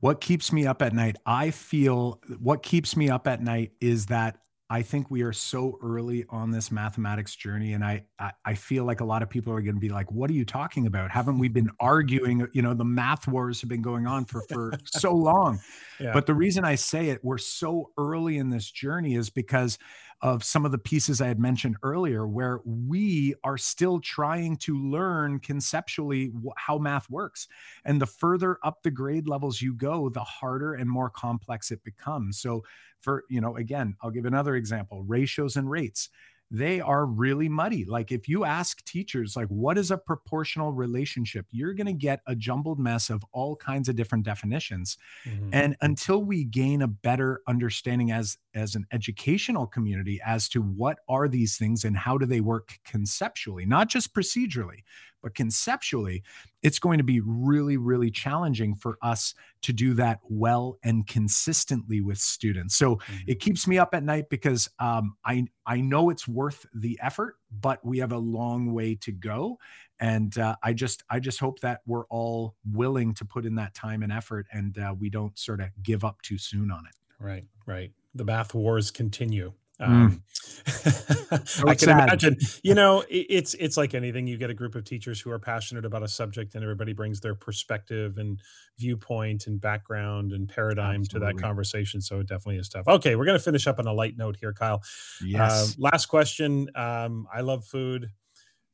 What keeps me up at night? I feel what keeps me up at night is that I think we are so early on this mathematics journey, and I, I, I feel like a lot of people are going to be like, "What are you talking about? Haven't we been (laughs) arguing? You know, the math wars have been going on for for so (laughs) long." Yeah. But the reason I say it, we're so early in this journey, is because of some of the pieces I had mentioned earlier, where we are still trying to learn conceptually how math works. And the further up the grade levels you go, the harder and more complex it becomes. So, for, you know, again, I'll give another example ratios and rates they are really muddy. Like if you ask teachers, like, what is a proportional relationship? You're going to get a jumbled mess of all kinds of different definitions. Mm-hmm. And until we gain a better understanding as as an educational community as to what are these things and how do they work conceptually, not just procedurally, but conceptually, it's going to be really, really challenging for us to do that well and consistently with students. So mm-hmm. it keeps me up at night because um, I I know it's worth the effort, but we have a long way to go. And uh, I just I just hope that we're all willing to put in that time and effort, and uh, we don't sort of give up too soon on it. Right, right. The math wars continue. Mm. Um, (laughs) mm. I can sad. imagine, you know, it, it's it's like anything. You get a group of teachers who are passionate about a subject, and everybody brings their perspective and viewpoint and background and paradigm Absolutely. to that conversation. So it definitely is tough. Okay, we're going to finish up on a light note here, Kyle. Yes. Uh, last question. Um, I love food.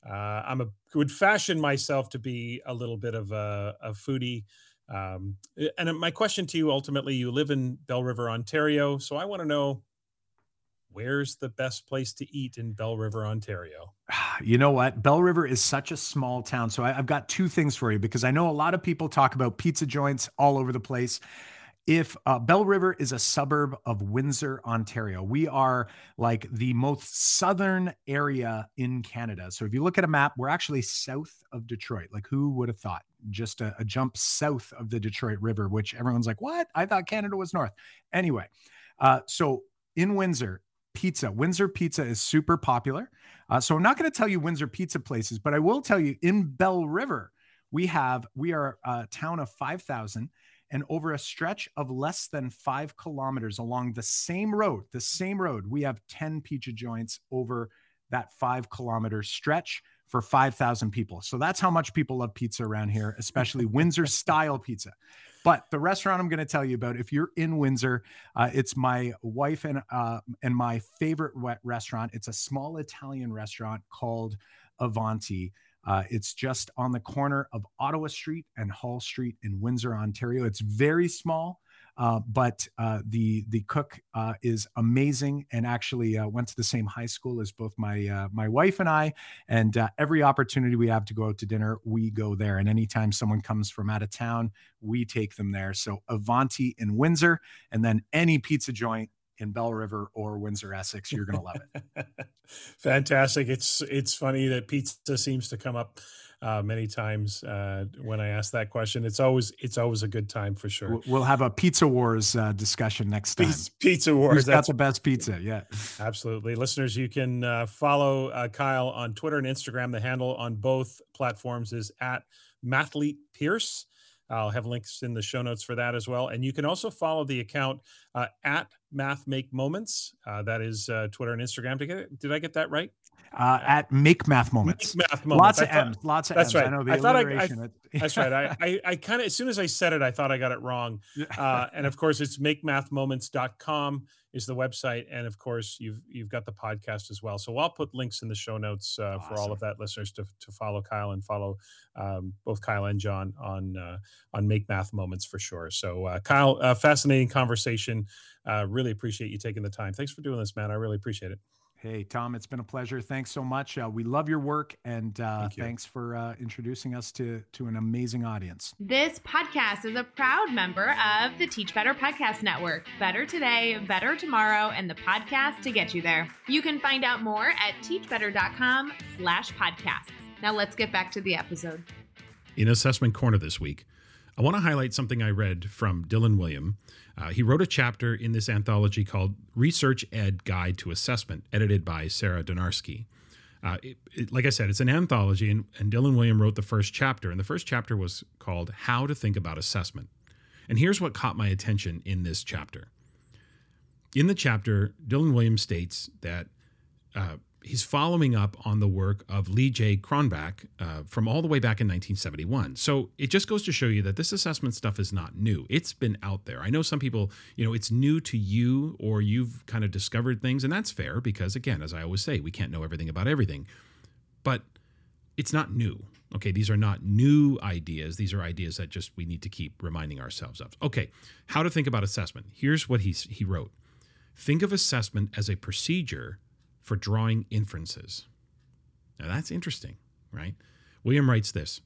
Uh, I'm a would fashion myself to be a little bit of a, a foodie. Um, and my question to you ultimately, you live in Belle River, Ontario. So I want to know where's the best place to eat in Belle River, Ontario? (sighs) You know what? Belle River is such a small town. So I, have got two things for you because I know a lot of people talk about pizza joints all over the place. If uh, Belle River is a suburb of Windsor, Ontario, we are like the most southern area in Canada. So if you look at a map, we're actually south of Detroit. Like, who would have thought? Just a, a jump south of the Detroit River, which everyone's like, what? I thought Canada was north. Anyway, uh, so in Windsor, pizza. Windsor pizza is super popular. Uh, so I'm not going to tell you Windsor pizza places, but I will tell you in Belle River, we have, we are a town of 5,000 and over a stretch of less than five kilometers along the same road, the same road, we have 10 pizza joints over that five kilometer stretch for 5,000 people. So that's how much people love pizza around here, especially Windsor (laughs) style pizza. But the restaurant I'm going to tell you about, if you're in Windsor, uh, it's my wife and uh, and my favorite restaurant. It's a small Italian restaurant called Avanti. Uh, it's just on the corner of Ottawa Street and Hall Street in Windsor, Ontario. It's very small. Uh, but uh, the the cook uh, is amazing and actually uh, went to the same high school as both my uh, my wife and I. And uh, every opportunity we have to go out to dinner, we go there. And anytime someone comes from out of town, we take them there. So Avanti in Windsor, and then any pizza joint in Belle River or Windsor, Essex, you're going to love it. (laughs) Fantastic! It's it's funny that pizza seems to come up uh, many times uh, when I ask that question. It's always it's always a good time for sure. We'll have a pizza wars uh, discussion next time. Pizza, wars. Who's got the best (laughs) pizza? Yeah, absolutely. Listeners, you can uh, follow uh, Kyle on Twitter and Instagram. The handle on both platforms is at Mathlete Pearce. I'll have links in the show notes for that as well. And you can also follow the account uh, at Math Make Moments. Uh, that is uh, Twitter and Instagram. Did I, get, did I get that right? Uh, at Make Math Moments. Make Math Moments. Lots of thought, M's. Lots of that's M's. right. I know the I thought I, I, (laughs) that's right. I, I, I kind of, as soon as I said it, I thought I got it wrong. (laughs) Uh, and of course, it's makemathmoments.com is the website. And of course, you've you've got the podcast as well. So I'll put links in the show notes uh, awesome. for all of that listeners to, to follow Kyle and follow um, both Kyle and Jon on uh, on Make Math Moments for sure. So uh, Kyle, uh, fascinating conversation. Uh, really appreciate you taking the time. Thanks for doing this, man. I really appreciate it. Hey, Tom, it's been a pleasure. Thanks so much. Uh, we love your work, and uh, Thank thanks for uh, introducing us to, to an amazing audience. This podcast is a proud member of the Teach Better Podcast Network. Better today, better tomorrow, and the podcast to get you there. You can find out more at teachbetter.com slash podcasts. Now let's get back to the episode. In Assessment Corner this week, I want to highlight something I read from Dylan Wiliam. uh, he wrote a chapter in this anthology called Research Ed Guide to Assessment, edited by Sarah Donarski. Uh, it, it, like I said, it's an anthology, and, and Dylan Wiliam wrote the first chapter. And the first chapter was called How to Think About Assessment. And here's what caught my attention in this chapter. In the chapter, Dylan Wiliam states that uh, he's following up on the work of Lee J. Cronbach uh, from all the way back in 1971. So it just goes to show you that this assessment stuff is not new. It's been out there. I know some people, you know, it's new to you or you've kind of discovered things, and that's fair because, again, as I always say, we can't know everything about everything. But it's not new. Okay, these are not new ideas. These are ideas that just we need to keep reminding ourselves of. Okay, how to think about assessment. Here's what he's, he wrote Think of assessment as a procedure for drawing inferences. Now that's interesting, right? Wiliam writes this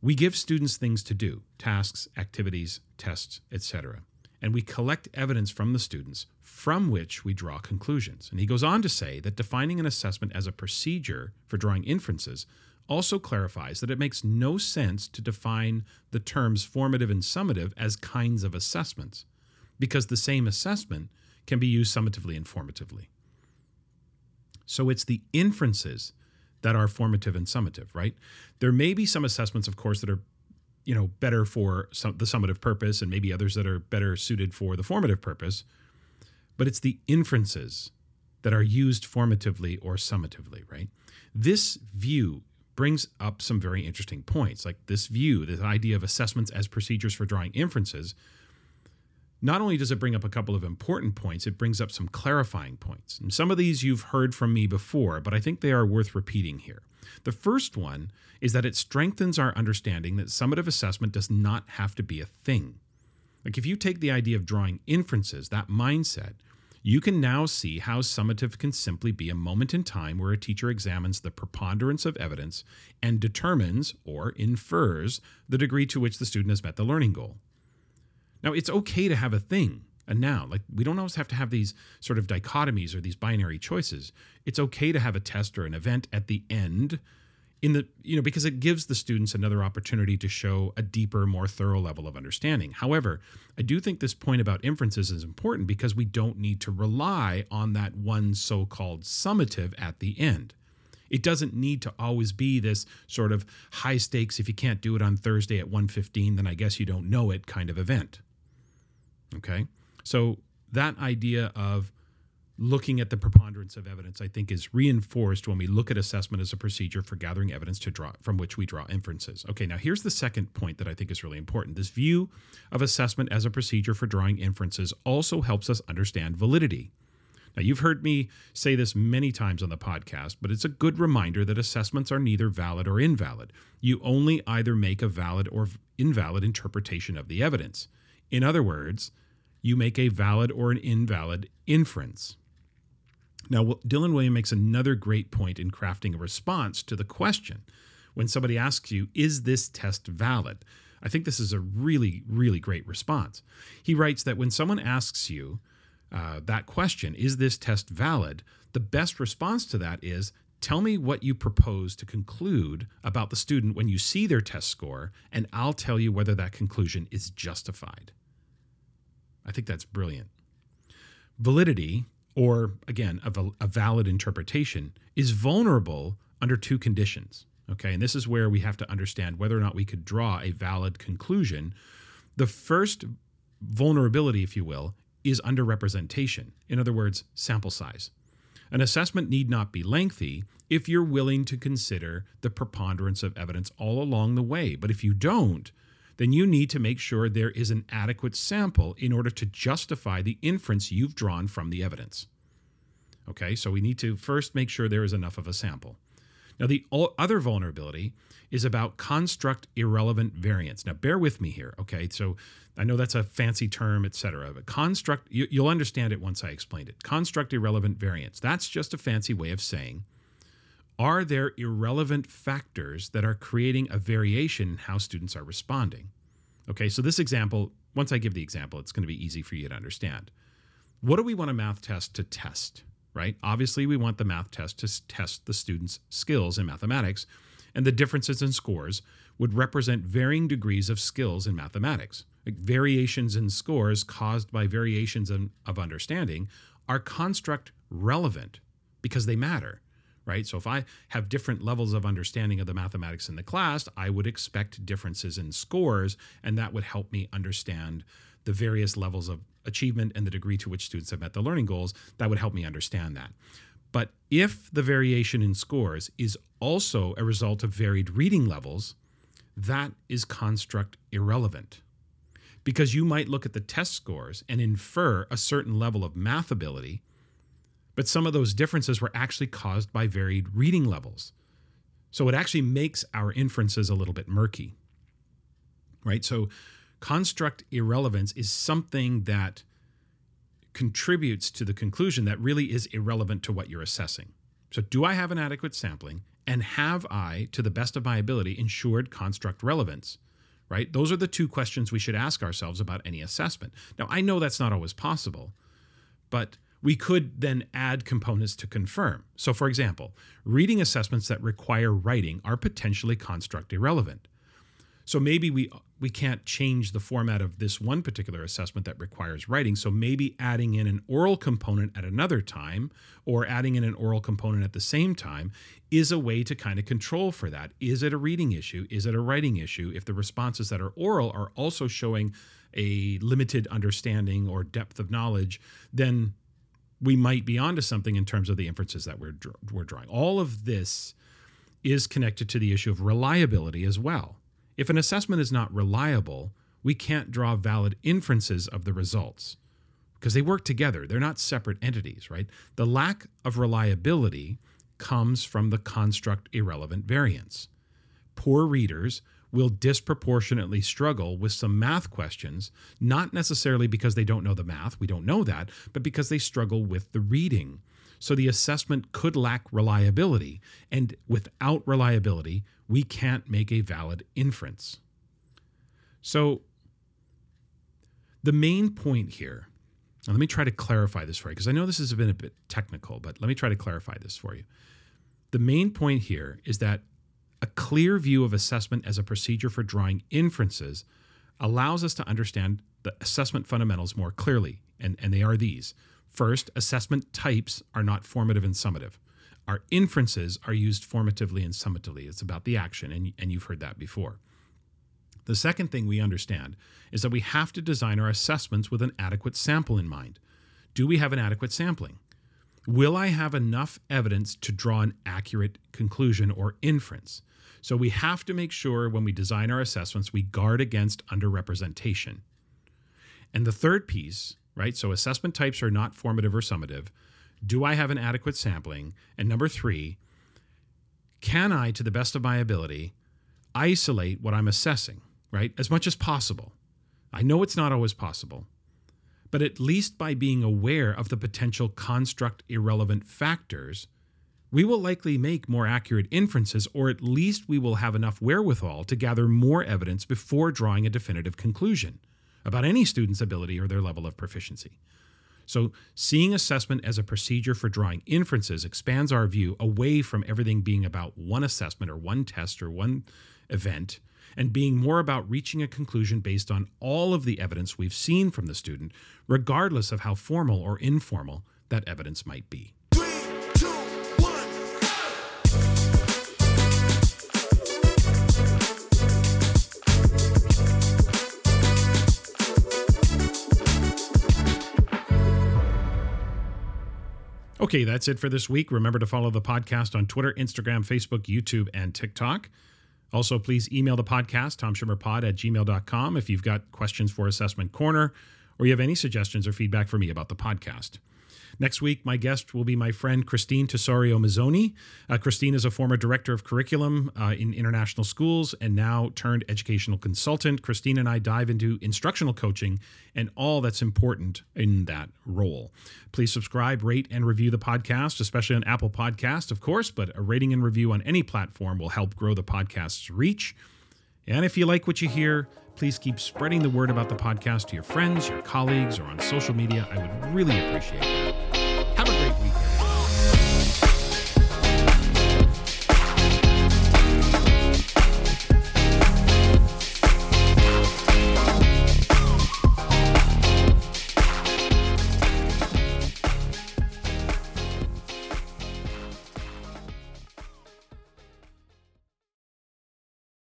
We give students things to do, tasks, activities, tests, etc. And we collect evidence from the students from which we draw conclusions. And he goes on to say that defining an assessment as a procedure for drawing inferences also clarifies that it makes no sense to define the terms formative and summative as kinds of assessments, because the same assessment can be used summatively and formatively. So it's the inferences that are formative and summative, right? There may be some assessments, of course, that are you know better for some, the summative purpose and maybe others that are better suited for the formative purpose but it's the inferences that are used formatively or summatively right this view brings up some very interesting points like this view this idea of assessments as procedures for drawing inferences not only does it bring up a couple of important points, it brings up some clarifying points. And some of these you've heard from me before, but I think they are worth repeating here. The first one is that it strengthens our understanding that summative assessment does not have to be a thing. Like if you take the idea of drawing inferences, that mindset, you can now see how summative can simply be a moment in time where a teacher examines the preponderance of evidence and determines or infers the degree to which the student has met the learning goal. Now, it's okay to have a thing, a noun. Like, we don't always have to have these sort of dichotomies or these binary choices. It's okay to have a test or an event at the end in the you know because it gives the students another opportunity to show a deeper more thorough level of understanding however i do think this point about inferences is important because we don't need to rely on that one so-called summative at the end it doesn't need to always be this sort of high stakes if you can't do it on thursday at 1.15 then i guess you don't know it kind of event Okay. So that idea of looking at the preponderance of evidence, I think, is reinforced when we look at assessment as a procedure for gathering evidence to draw from which we draw inferences. Okay, now here's the second point that I think is really important. This view of assessment as a procedure for drawing inferences also helps us understand validity. Now, you've heard me say this many times on the podcast, but it's a good reminder that assessments are neither valid or invalid. You only either make a valid or invalid interpretation of the evidence. In other words, you make a valid or an invalid inference. Now, Dylan Wiliam makes another great point in crafting a response to the question. When somebody asks you, is this test valid? I think this is a really, really great response. He writes that when someone asks you uh, that question, is this test valid? The best response to that is, tell me what you propose to conclude about the student when you see their test score, and I'll tell you whether that conclusion is justified. I think that's brilliant. Validity, or again, a, a valid interpretation, is vulnerable under two conditions. Okay, and this is where we have to understand whether or not we could draw a valid conclusion. The first vulnerability, if you will, is underrepresentation. In other words, sample size. An assessment need not be lengthy if you're willing to consider the preponderance of evidence all along the way. But if you don't, then you need to make sure there is an adequate sample in order to justify the inference you've drawn from the evidence. Okay, so we need to first make sure there is enough of a sample. Now, the other vulnerability is about construct irrelevant variance. Now, bear with me here, okay? So I know that's a fancy term, et cetera, but construct, you, will understand it once I explain it. Construct irrelevant variance. That's just a fancy way of saying, are there irrelevant factors that are creating a variation in how students are responding? Okay, so this example, once I give the example, it's going to be easy for you to understand. What do we want a math test to test? right? Obviously, we want the math test to test the student's skills in mathematics, and the differences in scores would represent varying degrees of skills in mathematics. Like variations in scores caused by variations in, of understanding are construct relevant because they matter, right? So if I have different levels of understanding of the mathematics in the class, I would expect differences in scores, and that would help me understand the various levels of achievement and the degree to which students have met the learning goals, that would help me understand that. But if the variation in scores is also a result of varied reading levels, that is construct irrelevant. Because you might look at the test scores and infer a certain level of math ability, but some of those differences were actually caused by varied reading levels. So it actually makes our inferences a little bit murky. Right? So construct irrelevance is something that contributes to the conclusion that really is irrelevant to what you're assessing. So, do I have an adequate sampling? And have I, to the best of my ability, ensured construct relevance? Right? Those are the two questions we should ask ourselves about any assessment. Now, I know that's not always possible, but we could then add components to confirm. So, for example, reading assessments that require writing are potentially construct irrelevant. So maybe we we can't change the format of this one particular assessment that requires writing. So maybe adding in an oral component at another time or adding in an oral component at the same time is a way to kind of control for that. Is it a reading issue? Is it a writing issue? If the responses that are oral are also showing a limited understanding or depth of knowledge, then we might be onto something in terms of the inferences that we're, we're drawing. All of this is connected to the issue of reliability as well. If an assessment is not reliable, we can't draw valid inferences of the results because they work together. They're not separate entities, right? The lack of reliability comes from the construct irrelevant variance. Poor readers will disproportionately struggle with some math questions, not necessarily because they don't know the math, we don't know that, but because they struggle with the reading. So the assessment could lack reliability. And without reliability, we can't make a valid inference. So, the main point here, let me try to clarify this for you, because I know this has been a bit technical, but let me try to clarify this for you. The main point here is that a clear view of assessment as a procedure for drawing inferences allows us to understand the assessment fundamentals more clearly, and, and they are these. First, assessment types are not formative and summative. Our inferences are used formatively and summatively. It's about the action, and, and you've heard that before. The second thing we understand is that we have to design our assessments with an adequate sample in mind. Do we have an adequate sampling? Will I have enough evidence to draw an accurate conclusion or inference? So we have to make sure when we design our assessments, we guard against underrepresentation. And the third piece, right? So assessment types are not formative or summative. Do I have an adequate sampling? And number three, can I, to the best of my ability, isolate what I'm assessing, right? As much as possible. I know it's not always possible, but at least by being aware of the potential construct irrelevant factors, we will likely make more accurate inferences, or at least we will have enough wherewithal to gather more evidence before drawing a definitive conclusion about any student's ability or their level of proficiency. So, seeing assessment as a procedure for drawing inferences expands our view away from everything being about one assessment or one test or one event and being more about reaching a conclusion based on all of the evidence we've seen from the student, regardless of how formal or informal that evidence might be. Okay, that's it for this week. Remember to follow the podcast on Twitter, Instagram, Facebook, YouTube, and TikTok. Also, please email the podcast, tomschimmerpod at gmail.com, if you've got questions for Assessment Corner or you have any suggestions or feedback for me about the podcast. Next week, my guest will be my friend Christine Tesorio Mazzoni. Uh, Christine is a former director of curriculum uh, in international schools and now turned educational consultant. Christine and I dive into instructional coaching and all that's important in that role. Please subscribe, rate, and review the podcast, especially on Apple Podcast, of course, but a rating and review on any platform will help grow the podcast's reach. And if you like what you hear, please keep spreading the word about the podcast to your friends, your colleagues, or on social media. I would really appreciate that.